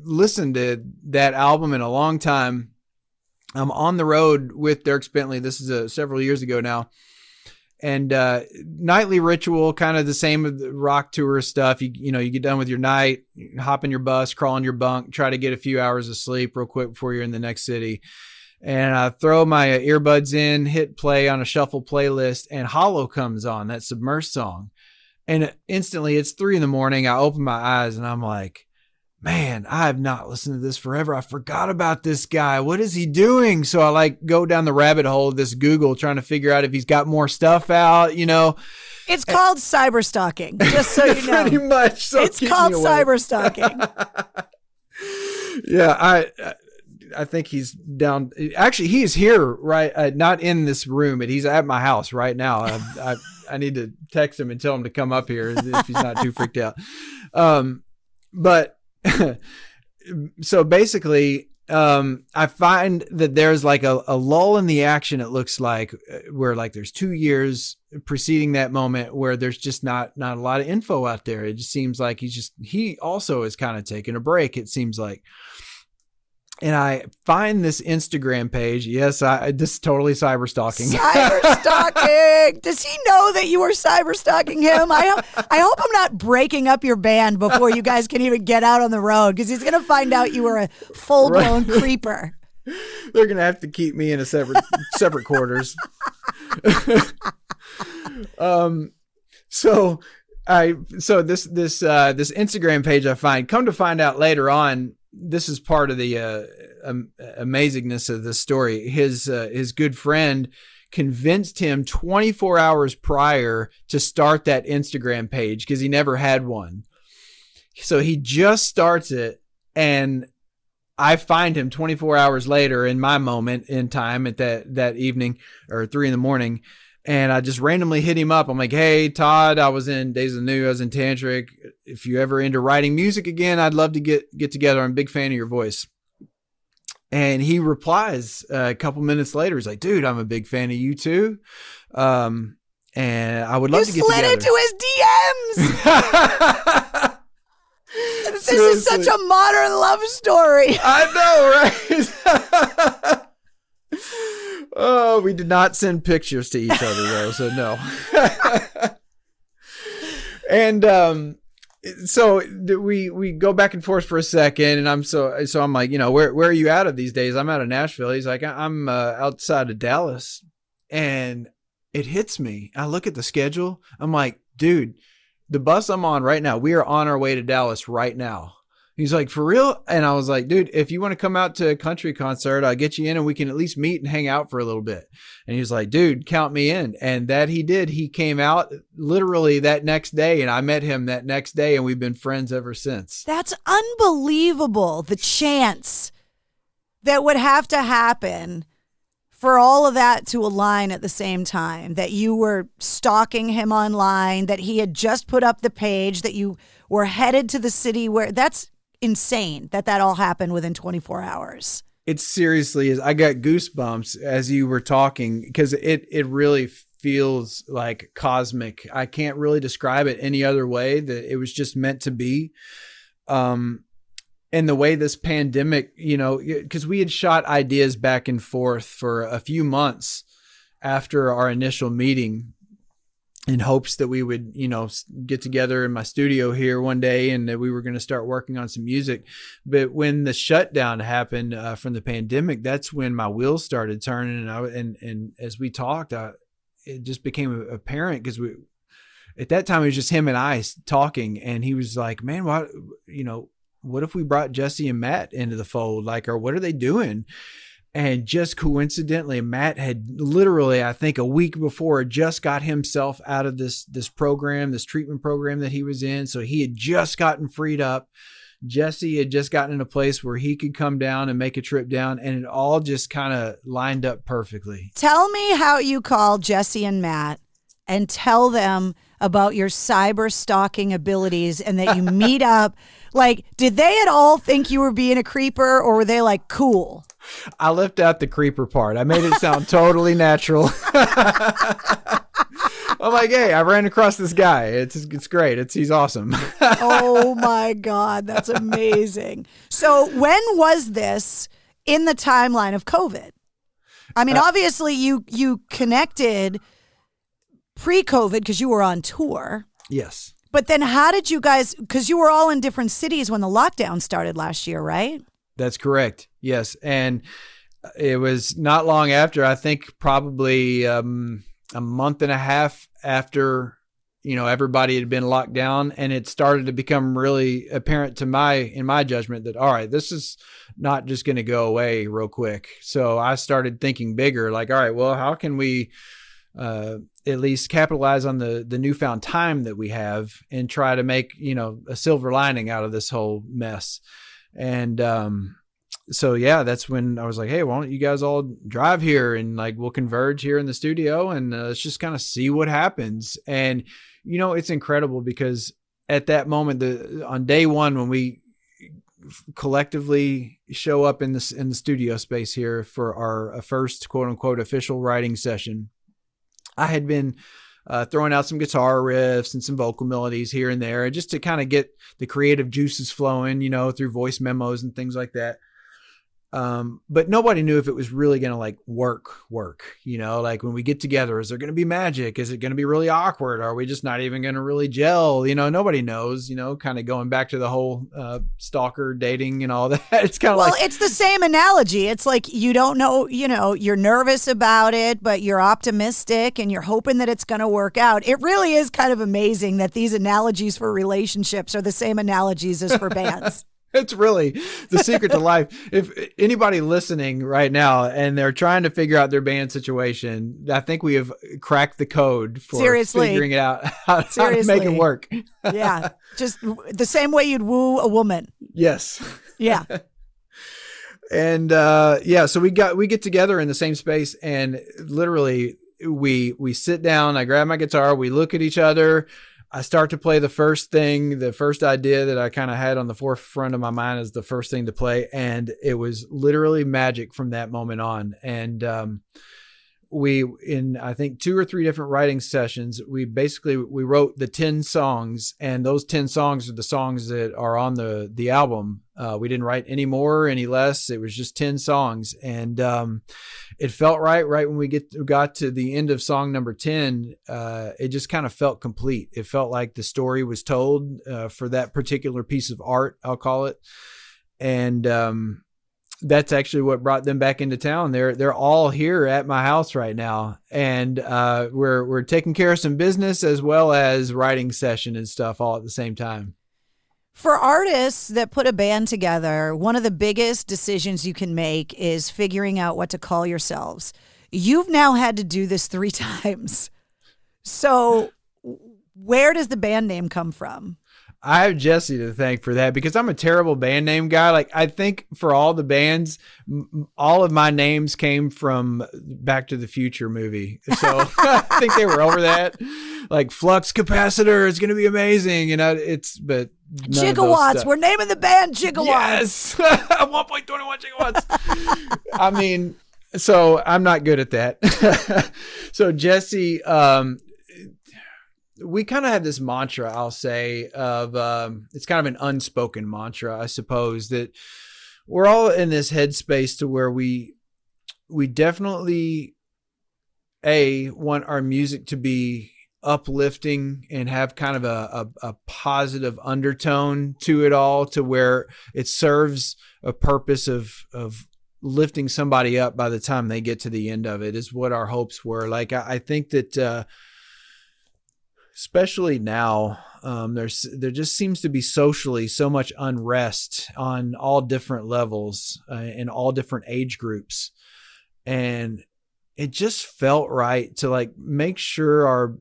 Speaker 5: listened to that album in a long time I'm on the road with Dierks Bentley. This is a, uh, several years ago now. And uh, nightly ritual, kind of the same rock tour stuff. You you know, you get done with your night, hop in your bus, crawl in your bunk, try to get a few hours of sleep real quick before you're in the next city. And I throw my earbuds in, hit play on a shuffle playlist, and Hollow comes on, that submersed song. And instantly, it's three in the morning. I open my eyes and I'm like, man, I have not listened to this forever. I forgot about this guy. What is he doing? So I like go down the rabbit hole of this Google trying to figure out if he's got more stuff out, you know.
Speaker 1: It's called cyber stalking, just so you know.
Speaker 5: Pretty much. So
Speaker 1: it's called cyber stalking.
Speaker 5: yeah, I I think he's down. Actually, he's here, right? Uh, not in this room, but he's at my house right now. I, I, I need to text him and tell him to come up here if he's not too freaked out. Um, but so basically, um, I find that there's like a, a lull in the action. It looks like uh, where like there's two years preceding that moment where there's just not not a lot of info out there. It just seems like he's just he also is kind of taking a break. It seems like, and I find this Instagram page. Yes, I this is totally cyber stalking.
Speaker 1: Cyber stalking. Does he know that you are cyber stalking him? I I hope I'm not breaking up your band before you guys can even get out on the road because he's gonna find out you were a full blown right. creeper.
Speaker 5: They're gonna have to keep me in a separate separate quarters. um, so I so this this uh, this Instagram page I find come to find out later on this is part of the uh, um, amazingness of the story. His uh, his good friend convinced him 24 hours prior to start that Instagram page because he never had one. So he just starts it, and I find him 24 hours later in my moment in time at that that evening or three in the morning and I just randomly hit him up. I'm like, "Hey, Todd, I was in Days of the New, I was in Tantric. If you ever into writing music again, I'd love to get get together. I'm a big fan of your voice." And he replies uh, a couple minutes later. He's like, "Dude, I'm a big fan of you too, um, and I would love
Speaker 1: you
Speaker 5: to get together."
Speaker 1: slid into his DMs. this Seriously. is such a modern love story.
Speaker 5: I know, right? Oh, we did not send pictures to each other though, so no. and um so we we go back and forth for a second and I'm so so I'm like, you know, where where are you out of these days? I'm out of Nashville. He's like, I'm uh, outside of Dallas. And it hits me. I look at the schedule. I'm like, dude, the bus I'm on right now, we are on our way to Dallas right now. He's like, for real? And I was like, dude, if you want to come out to a country concert, I'll get you in and we can at least meet and hang out for a little bit. And he was like, dude, count me in. And that he did. He came out literally that next day and I met him that next day and we've been friends ever since.
Speaker 1: That's unbelievable. The chance that would have to happen for all of that to align at the same time that you were stalking him online, that he had just put up the page, that you were headed to the city where that's insane that that all happened within 24 hours.
Speaker 5: It seriously is. I got goosebumps as you were talking because it it really feels like cosmic. I can't really describe it any other way that it was just meant to be. Um and the way this pandemic, you know, because we had shot ideas back and forth for a few months after our initial meeting in hopes that we would, you know, get together in my studio here one day and that we were going to start working on some music. But when the shutdown happened uh, from the pandemic, that's when my wheels started turning. And I and and as we talked, I, it just became apparent because we at that time it was just him and I talking, and he was like, "Man, what, you know, what if we brought Jesse and Matt into the fold? Like, or what are they doing?" And just coincidentally, Matt had literally, I think, a week before just got himself out of this this program, this treatment program that he was in. So he had just gotten freed up. Jesse had just gotten in a place where he could come down and make a trip down, and it all just kind of lined up perfectly.
Speaker 1: Tell me how you call Jesse and Matt and tell them about your cyber stalking abilities and that you meet up. Like, did they at all think you were being a creeper or were they like, cool?
Speaker 5: I left out the creeper part. I made it sound totally natural. I'm like, hey, I ran across this guy. It's it's great. It's he's awesome.
Speaker 1: oh my god, that's amazing. So when was this in the timeline of COVID? I mean, uh, obviously you you connected pre-COVID because you were on tour.
Speaker 5: Yes.
Speaker 1: But then how did you guys because you were all in different cities when the lockdown started last year, right?
Speaker 5: That's correct. Yes, and it was not long after. I think probably um, a month and a half after you know everybody had been locked down, and it started to become really apparent to my in my judgment that all right, this is not just going to go away real quick. So I started thinking bigger. Like, all right, well, how can we uh, at least capitalize on the the newfound time that we have and try to make you know a silver lining out of this whole mess? And um, so yeah, that's when I was like, hey, why don't you guys all drive here and like we'll converge here in the studio and uh, let's just kind of see what happens. And you know, it's incredible because at that moment, the on day one when we collectively show up in this in the studio space here for our uh, first quote unquote official writing session, I had been uh, throwing out some guitar riffs and some vocal melodies here and there, just to kind of get the creative juices flowing, you know, through voice memos and things like that. Um, but nobody knew if it was really going to like work, work, you know, like when we get together, is there going to be magic? Is it going to be really awkward? Are we just not even going to really gel? You know, nobody knows, you know, kind of going back to the whole, uh, stalker dating and all that. It's kind of
Speaker 1: well,
Speaker 5: like,
Speaker 1: it's the same analogy. It's like you don't know, you know, you're nervous about it, but you're optimistic and you're hoping that it's going to work out. It really is kind of amazing that these analogies for relationships are the same analogies as for bands.
Speaker 5: It's really the secret to life. If anybody listening right now and they're trying to figure out their band situation, I think we have cracked the code for
Speaker 1: Seriously.
Speaker 5: figuring it out how, how to
Speaker 1: Seriously.
Speaker 5: make it work.
Speaker 1: yeah. Just the same way you'd woo a woman.
Speaker 5: Yes.
Speaker 1: Yeah.
Speaker 5: and uh yeah, so we got we get together in the same space and literally we we sit down, I grab my guitar, we look at each other, I start to play the first thing, the first idea that I kind of had on the forefront of my mind is the first thing to play. And it was literally magic from that moment on. And, um, we in i think two or three different writing sessions we basically we wrote the 10 songs and those 10 songs are the songs that are on the the album. Uh, we didn't write any more any less. It was just 10 songs. And um, it felt right right when we get got to the end of song number 10 uh, it just kind of felt complete. It felt like the story was told uh, for that particular piece of art i'll call it. And um, that's actually what brought them back into town. They're they're all here at my house right now, and uh, we're we're taking care of some business as well as writing session and stuff all at the same time.
Speaker 1: For artists that put a band together, one of the biggest decisions you can make is figuring out what to call yourselves. You've now had to do this three times. So, where does the band name come from?
Speaker 5: I have Jesse to thank for that because I'm a terrible band name guy. Like I think for all the bands, m- all of my names came from Back to the Future movie. So I think they were over that. Like flux capacitor is going to be amazing, you know. It's but
Speaker 1: Gigawatts. We're naming the band Gigawatts.
Speaker 5: Yes, 1.21 gigawatts. I mean, so I'm not good at that. so Jesse, um, we kind of have this mantra, I'll say, of um, it's kind of an unspoken mantra, I suppose, that we're all in this headspace to where we we definitely a want our music to be uplifting and have kind of a, a, a positive undertone to it all to where it serves a purpose of of lifting somebody up by the time they get to the end of it is what our hopes were. Like i, I think that uh especially now um, there's there just seems to be socially so much unrest on all different levels uh, in all different age groups. And it just felt right to like make sure our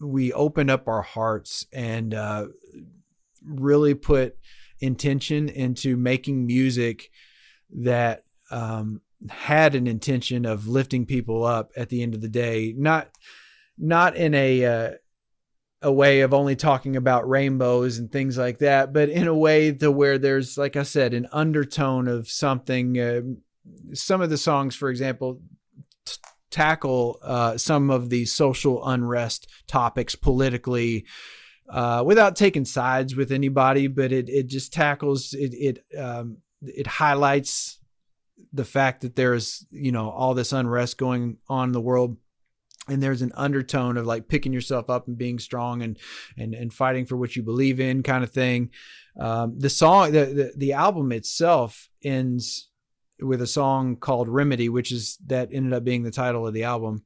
Speaker 5: we open up our hearts and uh, really put intention into making music that um, had an intention of lifting people up at the end of the day. Not not in a uh, a way of only talking about rainbows and things like that, but in a way to where there's, like I said, an undertone of something. Uh, some of the songs, for example, t- tackle uh, some of the social unrest topics politically. Uh, without taking sides with anybody, but it it just tackles it it um, it highlights the fact that there's you know all this unrest going on in the world and there's an undertone of like picking yourself up and being strong and and and fighting for what you believe in kind of thing. Um, the song the, the the album itself ends with a song called remedy which is that ended up being the title of the album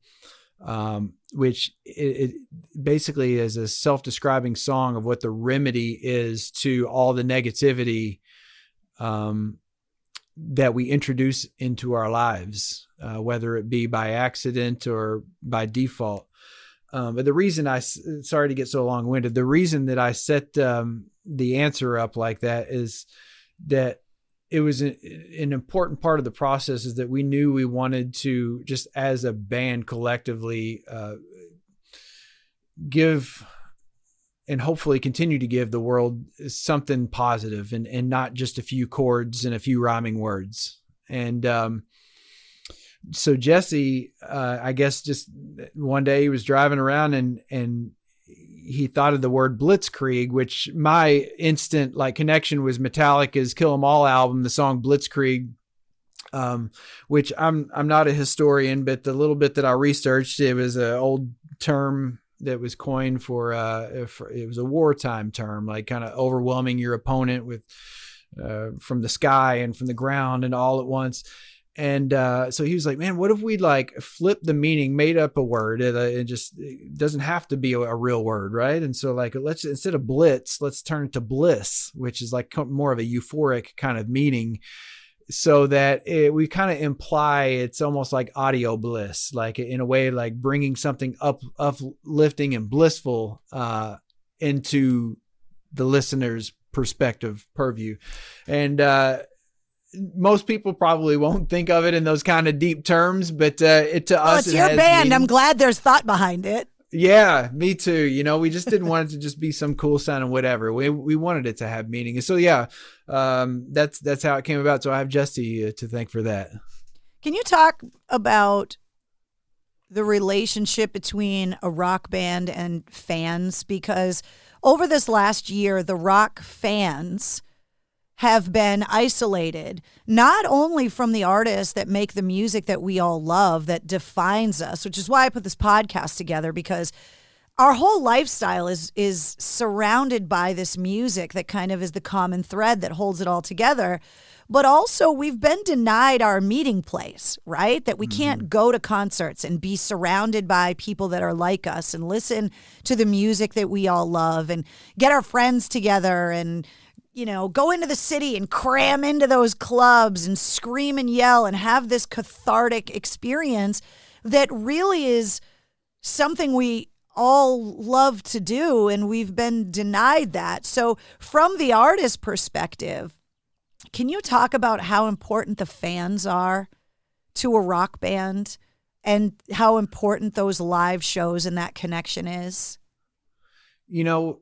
Speaker 5: um, which it, it basically is a self-describing song of what the remedy is to all the negativity um, that we introduce into our lives, uh, whether it be by accident or by default. Um, but the reason I, sorry to get so long winded, the reason that I set um, the answer up like that is that it was an, an important part of the process is that we knew we wanted to just as a band collectively uh, give and hopefully continue to give the world something positive and, and not just a few chords and a few rhyming words. And um, so Jesse, uh, I guess just one day he was driving around and and he thought of the word blitzkrieg, which my instant like connection was Metallica's Kill 'Em All album, the song Blitzkrieg. um, which I'm I'm not a historian, but the little bit that I researched, it was an old term that was coined for, uh, it was a wartime term, like kind of overwhelming your opponent with uh, from the sky and from the ground and all at once. And uh, so he was like, "Man, what if we like flip the meaning, made up a word? It, uh, it just it doesn't have to be a, a, real word, right?" And so like, let's instead of blitz, let's turn it to bliss, which is like more of a euphoric kind of meaning so that it, we kind of imply it's almost like audio bliss, like in a way, like bringing something up, uplifting and blissful uh, into the listener's perspective, purview, and uh, most people probably won't think of it in those kind of deep terms, but uh, it to
Speaker 1: well,
Speaker 5: us,
Speaker 1: it's it your band. Meaning. I'm glad there's thought behind it.
Speaker 5: Yeah, me too. You know, we just didn't want it to just be some cool sound and whatever. We we wanted it to have meaning. So yeah, um, that's that's how it came about. So I have Jesse uh, to thank for that.
Speaker 1: Can you talk about the relationship between a rock band and fans because over this last year the rock fans have been isolated, not only from the artists that make the music that we all love that defines us, which is why I put this podcast together because our whole lifestyle is is surrounded by this music that kind of is the common thread that holds it all together but also we've been denied our meeting place, right? That we mm-hmm. can't go to concerts and be surrounded by people that are like us and listen to the music that we all love and get our friends together and you know, go into the city and cram into those clubs and scream and yell and have this cathartic experience that really is something we all love to do and we've been denied that. So, from the artist perspective, can you talk about how important the fans are to a rock band and how important those live shows and that connection is?
Speaker 5: You know,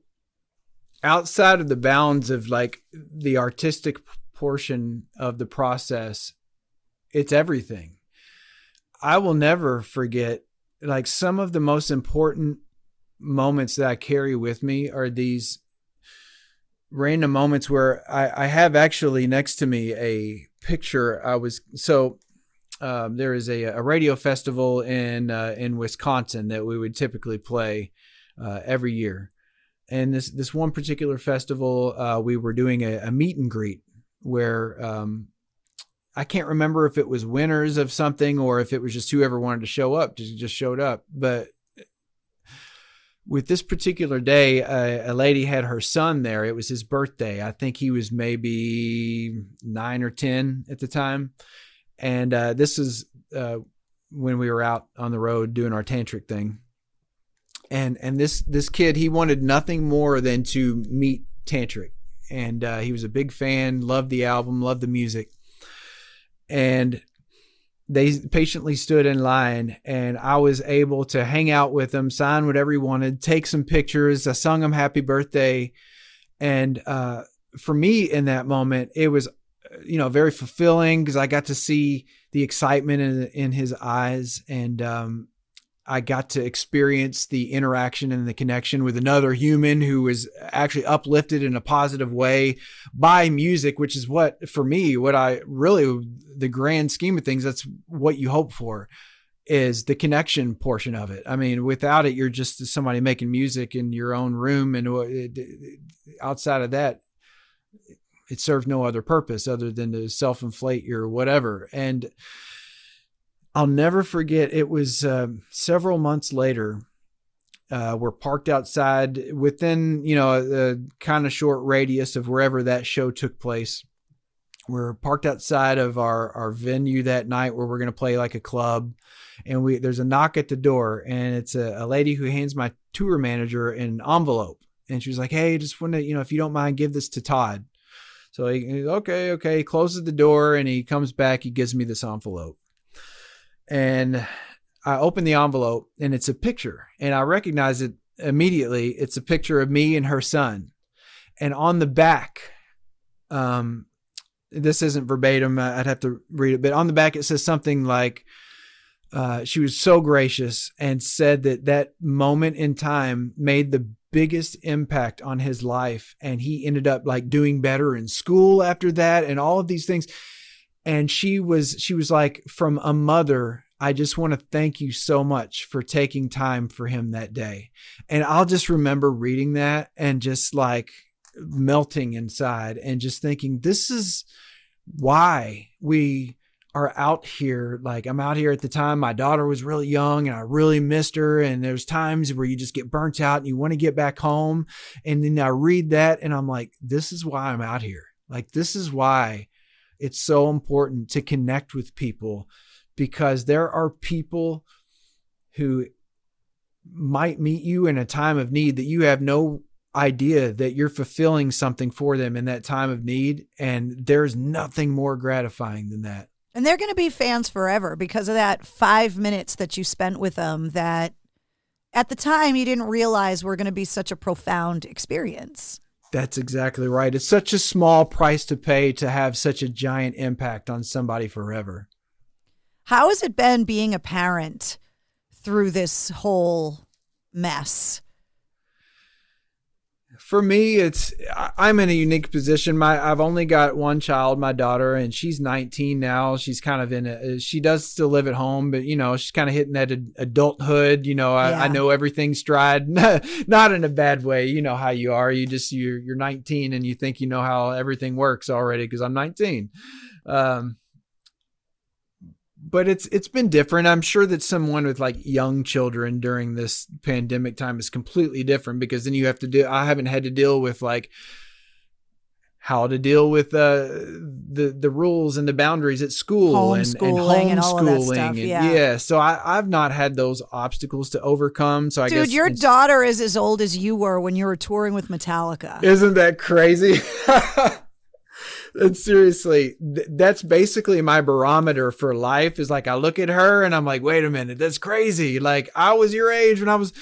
Speaker 5: outside of the bounds of like the artistic portion of the process, it's everything. I will never forget like some of the most important moments that I carry with me are these random moments where I, I have actually next to me a picture. I was so um, there is a, a radio festival in uh, in Wisconsin that we would typically play uh, every year, and this this one particular festival, uh, we were doing a, a, meet and greet where um, I can't remember if it was winners of something or if it was just whoever wanted to show up just just showed up. But with this particular day, a lady had her son there. It was his birthday. I think he was maybe nine or ten at the time, and uh, this is uh, when we were out on the road doing our tantric thing and and this this kid he wanted nothing more than to meet Tantric, and uh, he was a big fan, loved the album, loved the music, and they patiently stood in line and I was able to hang out with him, sign whatever he wanted, take some pictures. I sung him happy birthday. And uh, for me in that moment, it was, you know, very fulfilling because I got to see the excitement in, in his eyes. And um, I got to experience the interaction and the connection with another human who was actually uplifted in a positive way by music, which is what, for me, what I really, the grand scheme of things, that's what you hope for is the connection portion of it. I mean, without it, you're just somebody making music in your own room. And outside of that, it serves no other purpose other than to self inflate your whatever. And, I'll never forget. It was uh, several months later. Uh, we're parked outside within, you know, a, a kind of short radius of wherever that show took place. We're parked outside of our, our venue that night where we're going to play like a club. And we there's a knock at the door, and it's a, a lady who hands my tour manager an envelope. And she's like, Hey, just want to, you know, if you don't mind, give this to Todd. So he, okay, okay. He closes the door and he comes back. He gives me this envelope and I open the envelope and it's a picture and I recognize it immediately. It's a picture of me and her son. And on the back, um, this isn't verbatim. I'd have to read it, but on the back it says something like, uh, she was so gracious and said that that moment in time made the biggest impact on his life. And he ended up like doing better in school after that and all of these things and she was she was like from a mother I just want to thank you so much for taking time for him that day. And I'll just remember reading that and just like melting inside and just thinking, this is why we are out here. Like, I'm out here at the time my daughter was really young and I really missed her. And there's times where you just get burnt out and you want to get back home. And then I read that and I'm like, this is why I'm out here. Like, this is why it's so important to connect with people because there are people who might meet you in a time of need that you have no idea that you're fulfilling something for them in that time of need. And there's nothing more gratifying than that.
Speaker 1: And they're going to be fans forever because of that five minutes that you spent with them that at the time you didn't realize were going to be such a profound experience.
Speaker 5: That's exactly right. It's such a small price to pay to have such a giant impact on somebody forever.
Speaker 1: How has it been being a parent through this whole mess?
Speaker 5: For me, it's I'm in a unique position. My I've only got one child, my daughter, and she's 19 now. She's kind of in a she does still live at home, but you know she's kind of hitting that adulthood. You know, I, yeah. I know everything's stride, not in a bad way. You know how you are. You just you're you're 19 and you think you know how everything works already because I'm 19. Um, but it's it's been different. I'm sure that someone with like young children during this pandemic time is completely different because then you have to do. I haven't had to deal with like how to deal with uh, the the rules and the boundaries at school and, and homeschooling and, all of that stuff. yeah. And, yeah, so I, I've not had those obstacles to overcome. So I
Speaker 1: Dude,
Speaker 5: guess
Speaker 1: your daughter is as old as you were when you were touring with Metallica.
Speaker 5: Isn't that crazy? and seriously, th- that's basically my barometer for life. Is like I look at her and I'm like, wait a minute, that's crazy. Like I was your age when I was,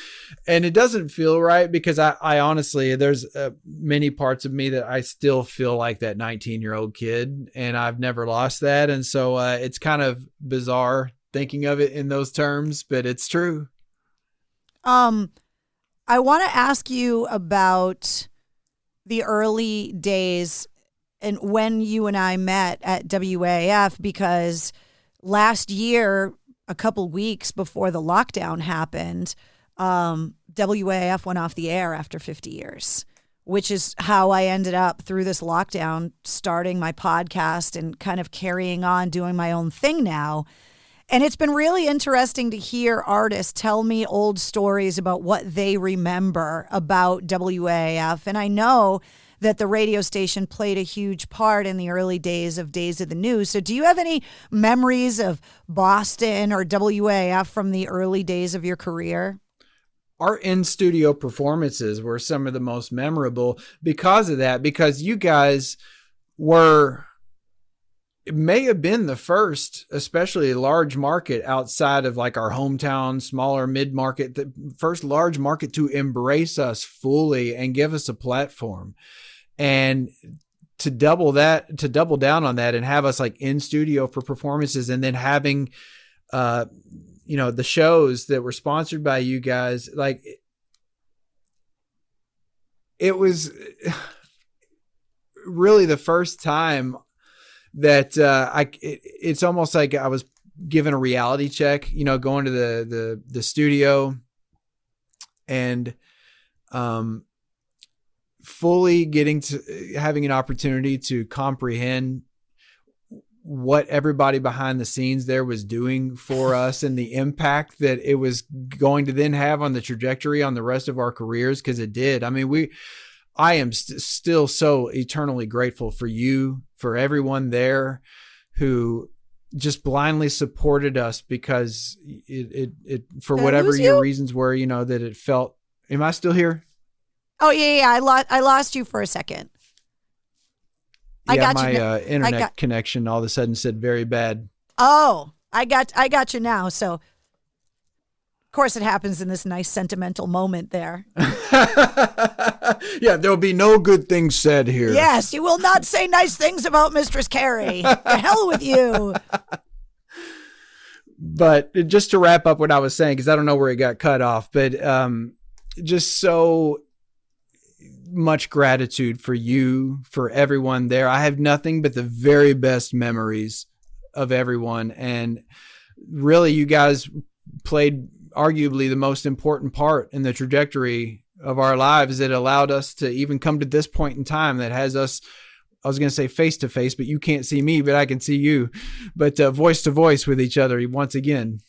Speaker 5: and it doesn't feel right because I, I honestly, there's uh, many parts of me that I still feel like that 19 year old kid, and I've never lost that, and so uh, it's kind of bizarre thinking of it in those terms, but it's true.
Speaker 1: Um, I want to ask you about the early days and when you and I met at WAAF because last year, a couple weeks before the lockdown happened, um, WAAF went off the air after 50 years, which is how I ended up through this lockdown, starting my podcast and kind of carrying on doing my own thing now. And it's been really interesting to hear artists tell me old stories about what they remember about WAAF. And I know that the radio station played a huge part in the early days of Days of the News. So, do you have any memories of Boston or WAAF from the early days of your career?
Speaker 5: Our in studio performances were some of the most memorable because of that, because you guys were it may have been the first, especially large market outside of like our hometown, smaller mid market, the first large market to embrace us fully and give us a platform and to double that to double down on that and have us like in studio for performances and then having uh you know the shows that were sponsored by you guys like it was really the first time that uh i it, it's almost like i was given a reality check you know going to the the the studio and um fully getting to having an opportunity to comprehend what everybody behind the scenes there was doing for us and the impact that it was going to then have on the trajectory on the rest of our careers because it did. I mean, we I am st- still so eternally grateful for you, for everyone there who just blindly supported us because it it, it for Did whatever your you? reasons were, you know, that it felt Am I still here?
Speaker 1: Oh yeah, yeah. I lost I lost you for a second.
Speaker 5: I got my you. Uh, internet got, connection all of a sudden said very bad.
Speaker 1: Oh, I got I got you now. So, of course, it happens in this nice sentimental moment there.
Speaker 5: yeah, there'll be no good things said here.
Speaker 1: Yes, you will not say nice things about Mistress Carrie. the hell with you.
Speaker 5: But just to wrap up what I was saying, because I don't know where it got cut off, but um, just so much gratitude for you, for everyone there. I have nothing but the very best memories of everyone. And really, you guys played arguably the most important part in the trajectory of our lives that allowed us to even come to this point in time that has us I was going to say face to face, but you can't see me, but I can see you. But uh, voice to voice with each other once again.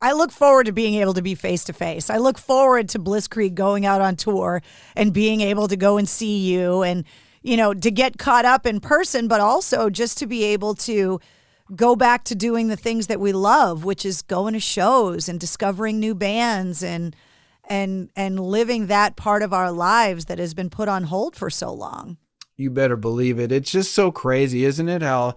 Speaker 1: I look forward to being able to be face to face. I look forward to Blisskrieg going out on tour and being able to go and see you and, you know, to get caught up in person, but also just to be able to go back to doing the things that we love, which is going to shows and discovering new bands and and and living that part of our lives that has been put on hold for so long.
Speaker 5: You better believe it. It's just so crazy, isn't it? How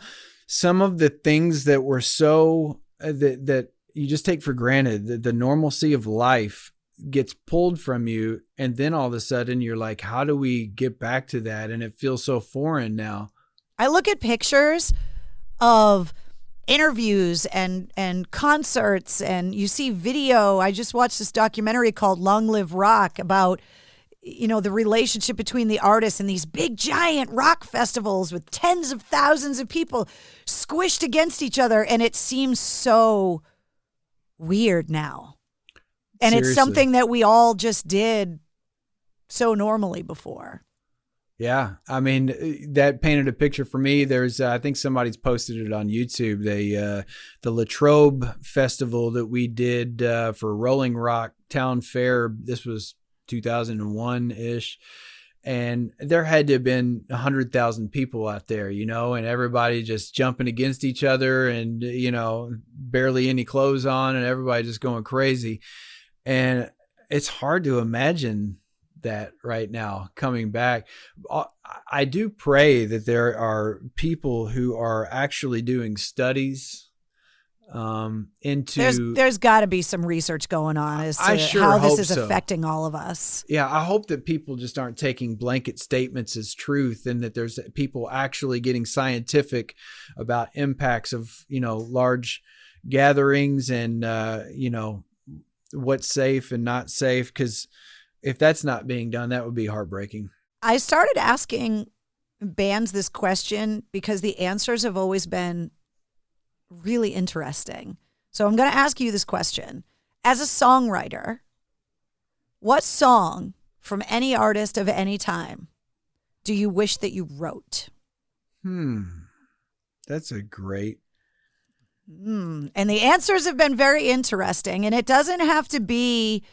Speaker 5: some of the things that were so uh, that that you just take for granted, that the normalcy of life gets pulled from you and then all of a sudden you're like how do we get back to that and it feels so foreign now.
Speaker 1: I look at pictures of interviews and and concerts and you see video i just watched this documentary called long live rock about you know the relationship between the artists and these big giant rock festivals with tens of thousands of people squished against each other and it seems so weird now and Seriously. it's something that we all just did so normally before
Speaker 5: yeah, I mean uh, that painted a picture for me. There's, uh, I think somebody's posted it on YouTube. They, uh, the Latrobe Festival that we did uh, for Rolling Rock Town Fair. This was 2001 ish, and there had to have been hundred thousand people out there, you know, and everybody just jumping against each other, and you know, barely any clothes on, and everybody just going crazy, and it's hard to imagine that right now coming back. I do pray that there are people who are actually doing studies um, into.
Speaker 1: There's there's got to be some research going on as to sure how this is so. affecting all of us.
Speaker 5: Yeah, I hope that people just aren't taking blanket statements as truth, and that there's people actually getting scientific about impacts of you know large gatherings and uh, you know what's safe and not safe because if that's not being done, that would be heartbreaking.
Speaker 1: I started asking bands this question because the answers have always been really interesting. So I'm going to ask you this question. As a songwriter, what song from any artist of any time do you wish that you wrote?
Speaker 5: Hmm. That's a great.
Speaker 1: Hmm. And the answers have been very interesting. And it doesn't have to be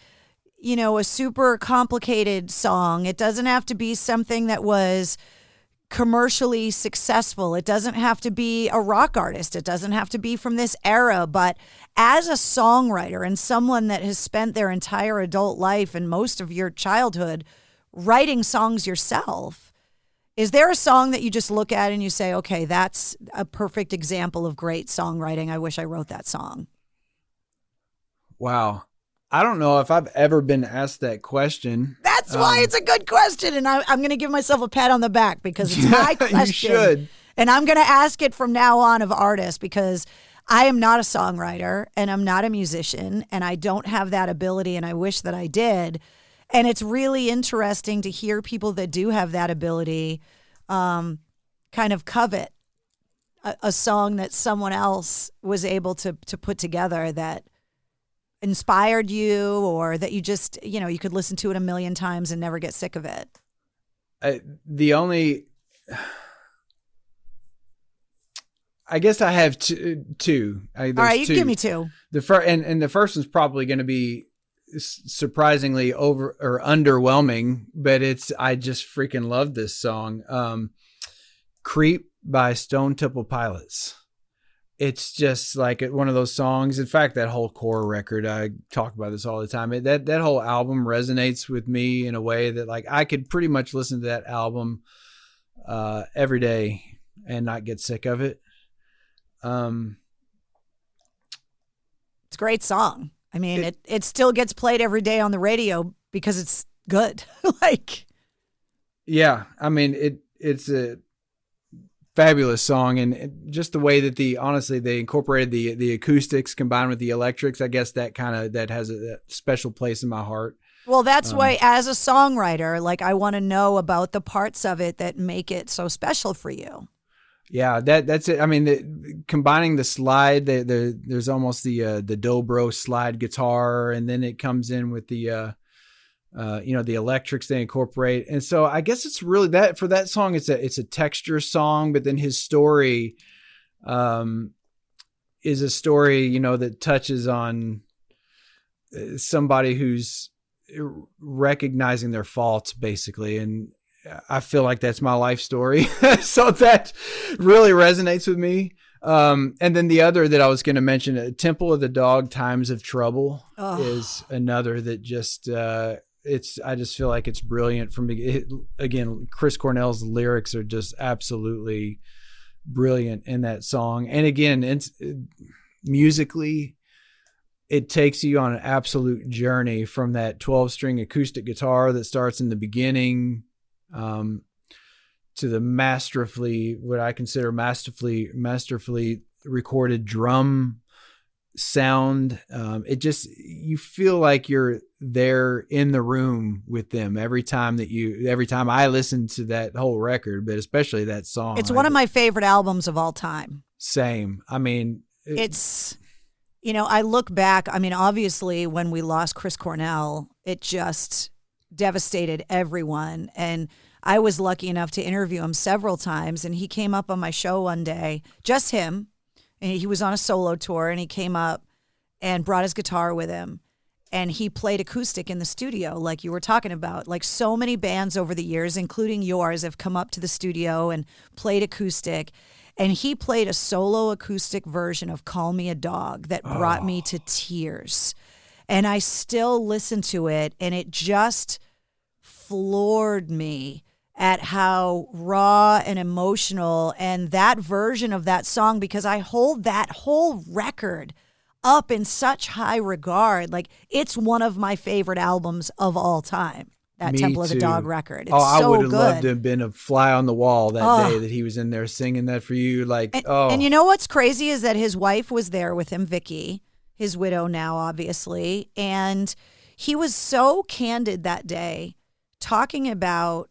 Speaker 1: you know, a super complicated song. It doesn't have to be something that was commercially successful. It doesn't have to be a rock artist. It doesn't have to be from this era. But as a songwriter and someone that has spent their entire adult life and most of your childhood writing songs yourself, is there a song that you just look at and you say, okay, that's a perfect example of great songwriting? I wish I wrote that song.
Speaker 5: Wow. I don't know if I've ever been asked that question.
Speaker 1: That's um, why it's a good question, and I, am going to give myself a pat on the back because it's my question.
Speaker 5: you should.
Speaker 1: And I'm going to ask it from now on of artists because I am not a songwriter and I'm not a musician and I don't have that ability, and I wish that I did. And it's really interesting to hear people that do have that ability um, kind of covet a, a song that someone else was able to to put together that inspired you or that you just, you know, you could listen to it a million times and never get sick of it?
Speaker 5: I, the only I guess I have two. two. I,
Speaker 1: All right, you two. give me two.
Speaker 5: The first and, and the first one's probably going to be surprisingly over or underwhelming, but it's I just freaking love this song. Um, "Creep" by Stone Temple Pilots it's just like one of those songs. In fact, that whole core record, I talk about this all the time. It, that that whole album resonates with me in a way that like I could pretty much listen to that album uh, every day and not get sick of it. Um,
Speaker 1: it's a great song. I mean, it, it, it still gets played every day on the radio because it's good. like,
Speaker 5: yeah, I mean it. It's a fabulous song. And just the way that the honestly they incorporated the the acoustics combined with the electrics i guess that kind of that has a, special place in my heart.
Speaker 1: Well that's um, why as a songwriter like i want to know about the parts of it that make it so special for you.
Speaker 5: Yeah, that that's it. I mean, the, combining the slide, the, the there's almost the uh, the dobro slide guitar, and then it comes in with the uh, uh, you know the electrics they incorporate, and so I guess it's really that for that song. It's a it's a texture song, but then his story, um, is a story you know that touches on uh, somebody who's recognizing their faults basically and I feel like that's my life story. so that really resonates with me. Um, and then the other that I was going to mention, uh, Temple of the Dog, Times of Trouble, oh. is another that just uh, it's. I just feel like it's brilliant. From it, again, Chris Cornell's lyrics are just absolutely brilliant in that song. And again, it's it, musically, it takes you on an absolute journey from that 12 string acoustic guitar that starts in the beginning um, to the masterfully, what I consider masterfully, masterfully recorded drum sound. Um, it just you feel like you're there in the room with them every time that you every time I listen to that whole record, but especially that song.
Speaker 1: It's one I, of my favorite albums of all time.
Speaker 5: Same. I mean,
Speaker 1: it, it's you know, I look back, I mean, obviously when we lost Chris Cornell, it just devastated everyone. And I was lucky enough to interview him several times. And he came up on my show one day, just him. And he was on a solo tour and he came up and brought his guitar with him. And he played acoustic in the studio, like you were talking about. Like so many bands over the years, including yours, have come up to the studio and played acoustic. And he played a solo acoustic version of Call Me a Dog that brought oh. me to oh. tears. And I still listen to it and it just floored me at how raw and emotional and that version of that song because I hold that whole record up in such high regard. Like it's one of my favorite albums of all time. That Me Temple too. of the Dog record. It's
Speaker 5: oh, I
Speaker 1: so
Speaker 5: would have
Speaker 1: good.
Speaker 5: loved to have been a fly on the wall that oh. day that he was in there singing that for you. Like,
Speaker 1: and,
Speaker 5: oh.
Speaker 1: And you know what's crazy is that his wife was there with him, Vicky his widow now, obviously. And he was so candid that day talking about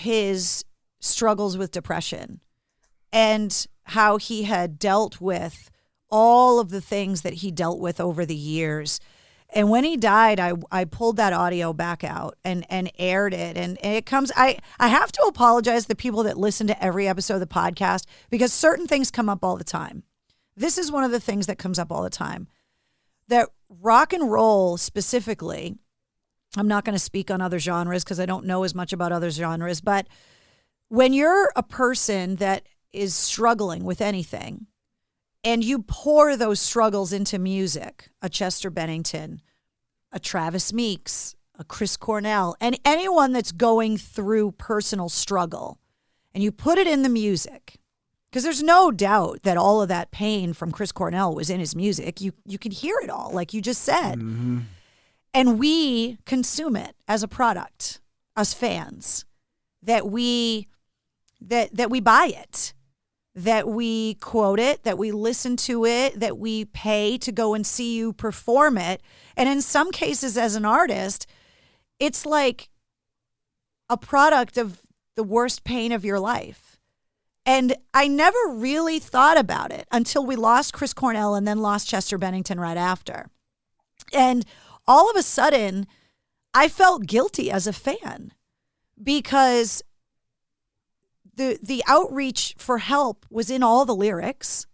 Speaker 1: his struggles with depression and how he had dealt with all of the things that he dealt with over the years. And when he died, I, I pulled that audio back out and, and aired it. And, and it comes, I, I have to apologize to the people that listen to every episode of the podcast because certain things come up all the time. This is one of the things that comes up all the time that rock and roll specifically, I'm not going to speak on other genres because I don't know as much about other genres, but when you're a person that is struggling with anything and you pour those struggles into music, a Chester Bennington, a Travis Meeks, a Chris Cornell, and anyone that's going through personal struggle, and you put it in the music, because there's no doubt that all of that pain from Chris Cornell was in his music. You you could hear it all, like you just said. Mm-hmm. And we consume it as a product, as fans, that we that that we buy it, that we quote it, that we listen to it, that we pay to go and see you perform it. And in some cases as an artist, it's like a product of the worst pain of your life and I never really thought about it until we lost Chris Cornell and then lost Chester Bennington right after. And all of a sudden, I felt guilty as a fan because the the outreach for help was in all the lyrics.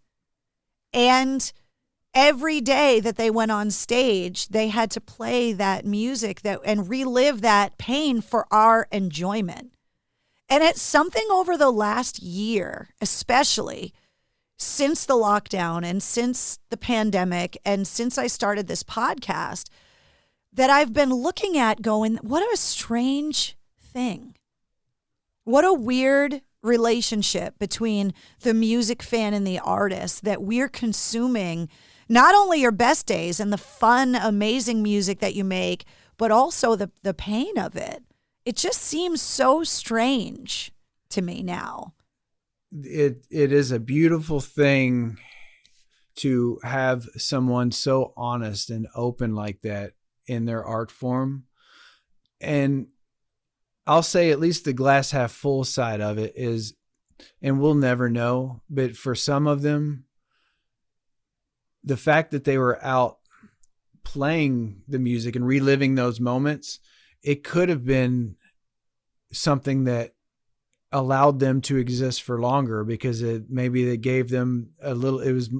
Speaker 1: And every day that they went on stage they had to play that music that and relive that pain for our enjoyment. And it's something over the last year, especially since the lockdown and since the pandemic and since I started this podcast, that I've been looking at going, what a strange thing. What a weird relationship between the music fan and the artist that we're consuming not only your best days and the fun, amazing music that you make, but also the, the pain of it it just seems so strange to me now.
Speaker 5: It it is a beautiful thing to have someone so honest and open like that in their art form. And I'll say at least the glass half full side of it is and we'll never know, but for some of them, the fact that they were out playing the music and reliving those moments, it could have been something that allowed them to exist for longer because it maybe it gave them a little it was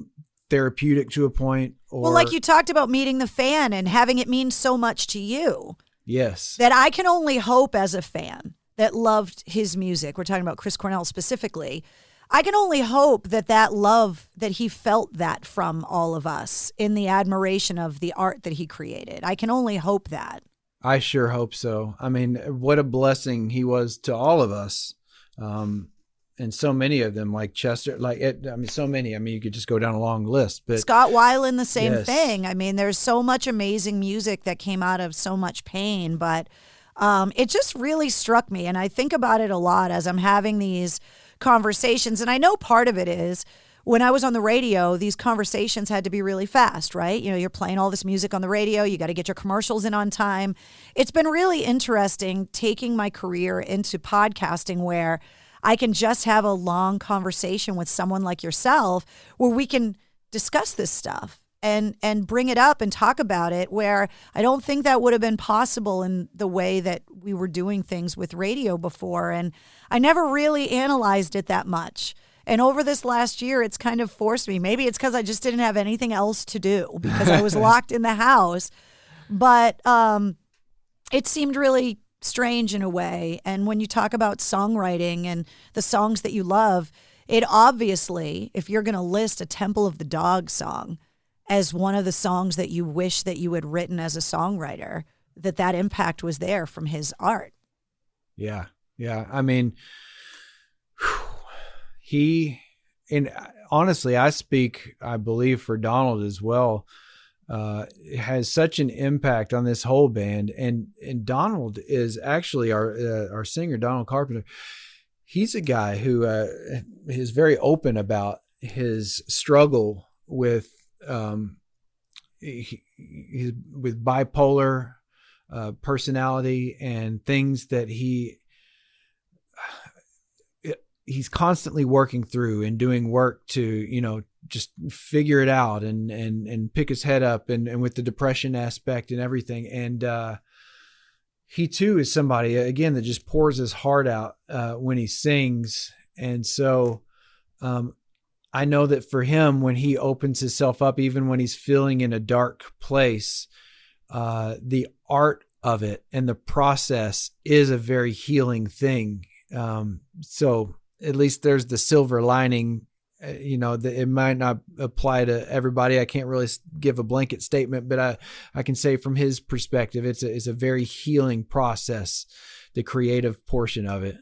Speaker 5: therapeutic to a point or
Speaker 1: well, like you talked about meeting the fan and having it mean so much to you.
Speaker 5: yes
Speaker 1: that I can only hope as a fan that loved his music. We're talking about Chris Cornell specifically. I can only hope that that love that he felt that from all of us in the admiration of the art that he created. I can only hope that.
Speaker 5: I sure hope so. I mean, what a blessing he was to all of us. Um, and so many of them, like Chester, like it, I mean, so many. I mean, you could just go down a long list. But
Speaker 1: Scott Weiland, the same
Speaker 5: Yes.
Speaker 1: thing. I mean, there's so much amazing music that came out of so much pain, but um, it just really struck me. And I think about it a lot as I'm having these conversations. And I know part of it is when I was on the radio, these conversations had to be really fast, right? You know, you're playing all this music on the radio, you got to get your commercials in on time. It's been really interesting taking my career into podcasting where I can just have a long conversation with someone like yourself where we can discuss this stuff and and bring it up and talk about it where I don't think that would have been possible in the way that we were doing things with radio before and I never really analyzed it that much. And over this last year it's kind of forced me. Maybe it's cuz I just didn't have anything else to do because I was locked in the house. But um it seemed really strange in a way. And when you talk about songwriting and the songs that you love, it obviously, if you're going to list a Temple of the Dog song as one of the songs that you wish that you had written as a songwriter, that that impact was there from his art.
Speaker 5: Yeah. Yeah. I mean, he, and uh, honestly, I speak, I believe, for Donald as well. Uh, has such an impact on this whole band, and and Donald is actually our uh, our singer, Donald Carpenter. He's a guy who uh, is very open about his struggle with um, he, with bipolar uh, personality and things that he he's constantly working through and doing work to you know just figure it out and and and pick his head up and and with the depression aspect and everything. And uh he too is somebody again that just pours his heart out uh when he sings. And so um I know that for him when he opens himself up even when he's feeling in a dark place uh the art of it and the process is a very healing thing. Um so at least there's the silver lining Uh, you know it might not apply to everybody i can't really give a blanket statement but i i can say from his perspective it's a, it's a very healing process the creative portion of it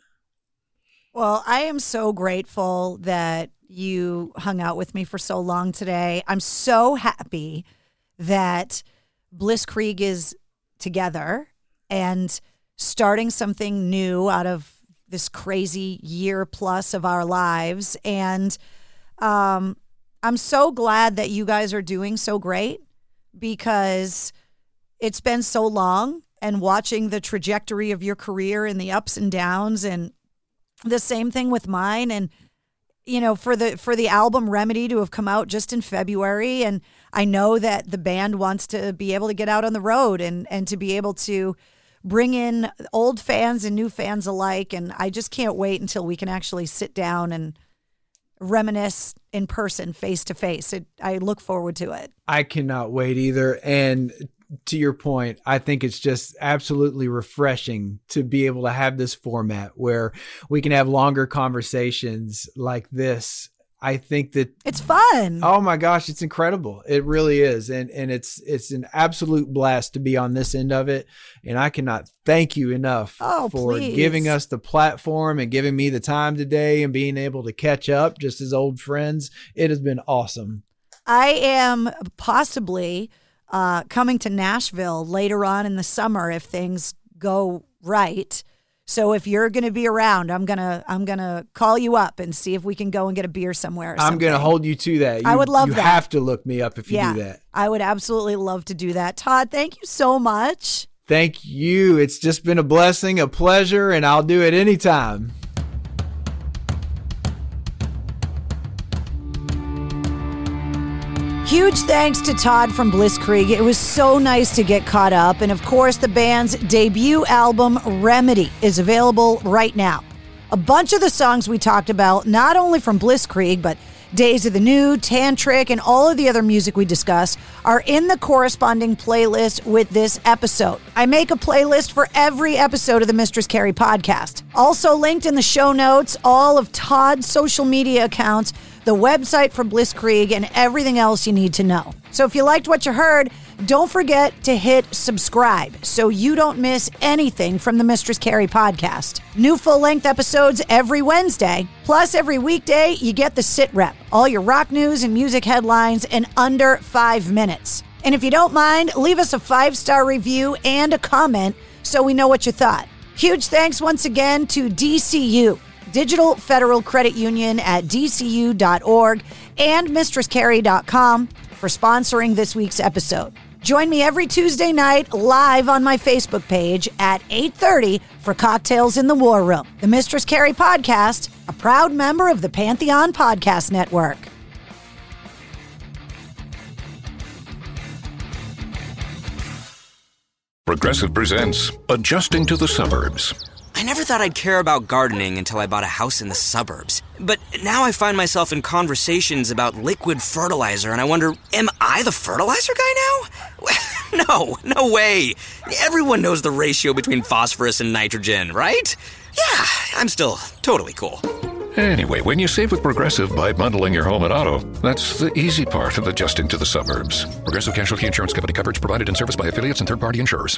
Speaker 1: Well, I am so grateful that you hung out with me for so long today. I'm so happy that Blisskrieg is together and starting something new out of this crazy year plus of our lives. And um, I'm so glad that you guys are doing so great because it's been so long and watching the trajectory of your career and the ups and downs and the same thing with mine. And you know for the for the album remedy to have come out just in february and i know that the band wants to be able to get out on the road and and to be able to bring in old fans and new fans alike. And i just can't wait until we can actually sit down and reminisce in person face to face i look forward to it
Speaker 5: I cannot wait either. And to your point, I think it's just absolutely refreshing to be able to have this format where we can have longer conversations like this. I think that
Speaker 1: it's fun.
Speaker 5: Oh my gosh, it's incredible. It really is. And and it's it's an absolute blast to be on this end of it. And I cannot thank you enough
Speaker 1: Oh,
Speaker 5: for
Speaker 1: please.
Speaker 5: giving us the platform and giving me the time today and being able to catch up just as old friends. It has been awesome.
Speaker 1: I am possibly uh, coming to Nashville later on in the summer if things go right. So if you're going to be around, I'm gonna I'm gonna call you up and see if we can go and get a beer somewhere. Or
Speaker 5: I'm going to hold you to that. You,
Speaker 1: I would love
Speaker 5: you
Speaker 1: that.
Speaker 5: have to look me up if you
Speaker 1: yeah,
Speaker 5: do that.
Speaker 1: I would absolutely love to do that. Todd, thank you so much.
Speaker 5: Thank you. It's just been a blessing, a pleasure, and I'll do it anytime.
Speaker 1: Huge thanks to Todd from Blisskrieg. It was so nice to get caught up. And of course, the band's debut album, Remedy, is available right now. A bunch of the songs we talked about, not only from Blisskrieg, but Days of the New, Tantric, and all of the other music we discuss are in the corresponding playlist with this episode. I make a playlist for every episode of the Mistress Carrie podcast. Also linked in the show notes, all of Todd's social media accounts, the website for Blisskrieg, and everything else you need to know. So if you liked what you heard, don't forget to hit subscribe so you don't miss anything from the Mistress Carrie podcast. New full length episodes every Wednesday. Plus, every weekday, you get the sit rep, all your rock news and music headlines in under five minutes. And if you don't mind, leave us a five star review and a comment so we know what you thought. Huge thanks once again to DCU. Digital Federal Credit Union at dcu.org and mistresscarrie.com for sponsoring this week's episode. Join me every Tuesday night live on my Facebook page at 8:30 for Cocktails in the War Room. The Mistress Carrie podcast, a proud member of the Pantheon Podcast Network.
Speaker 6: Progressive presents Adjusting to the Suburbs.
Speaker 7: I never thought I'd care about gardening until I bought a house in the suburbs. But now I find myself in conversations about liquid fertilizer, and I wonder, am I the fertilizer guy now? no, no way. Everyone knows the ratio between phosphorus and nitrogen, right? Yeah, I'm still totally cool.
Speaker 6: Anyway, when you save with Progressive by bundling your home and auto, that's the easy part of adjusting to the suburbs. Progressive Casualty Insurance Company coverage provided in service by affiliates and third party insurers.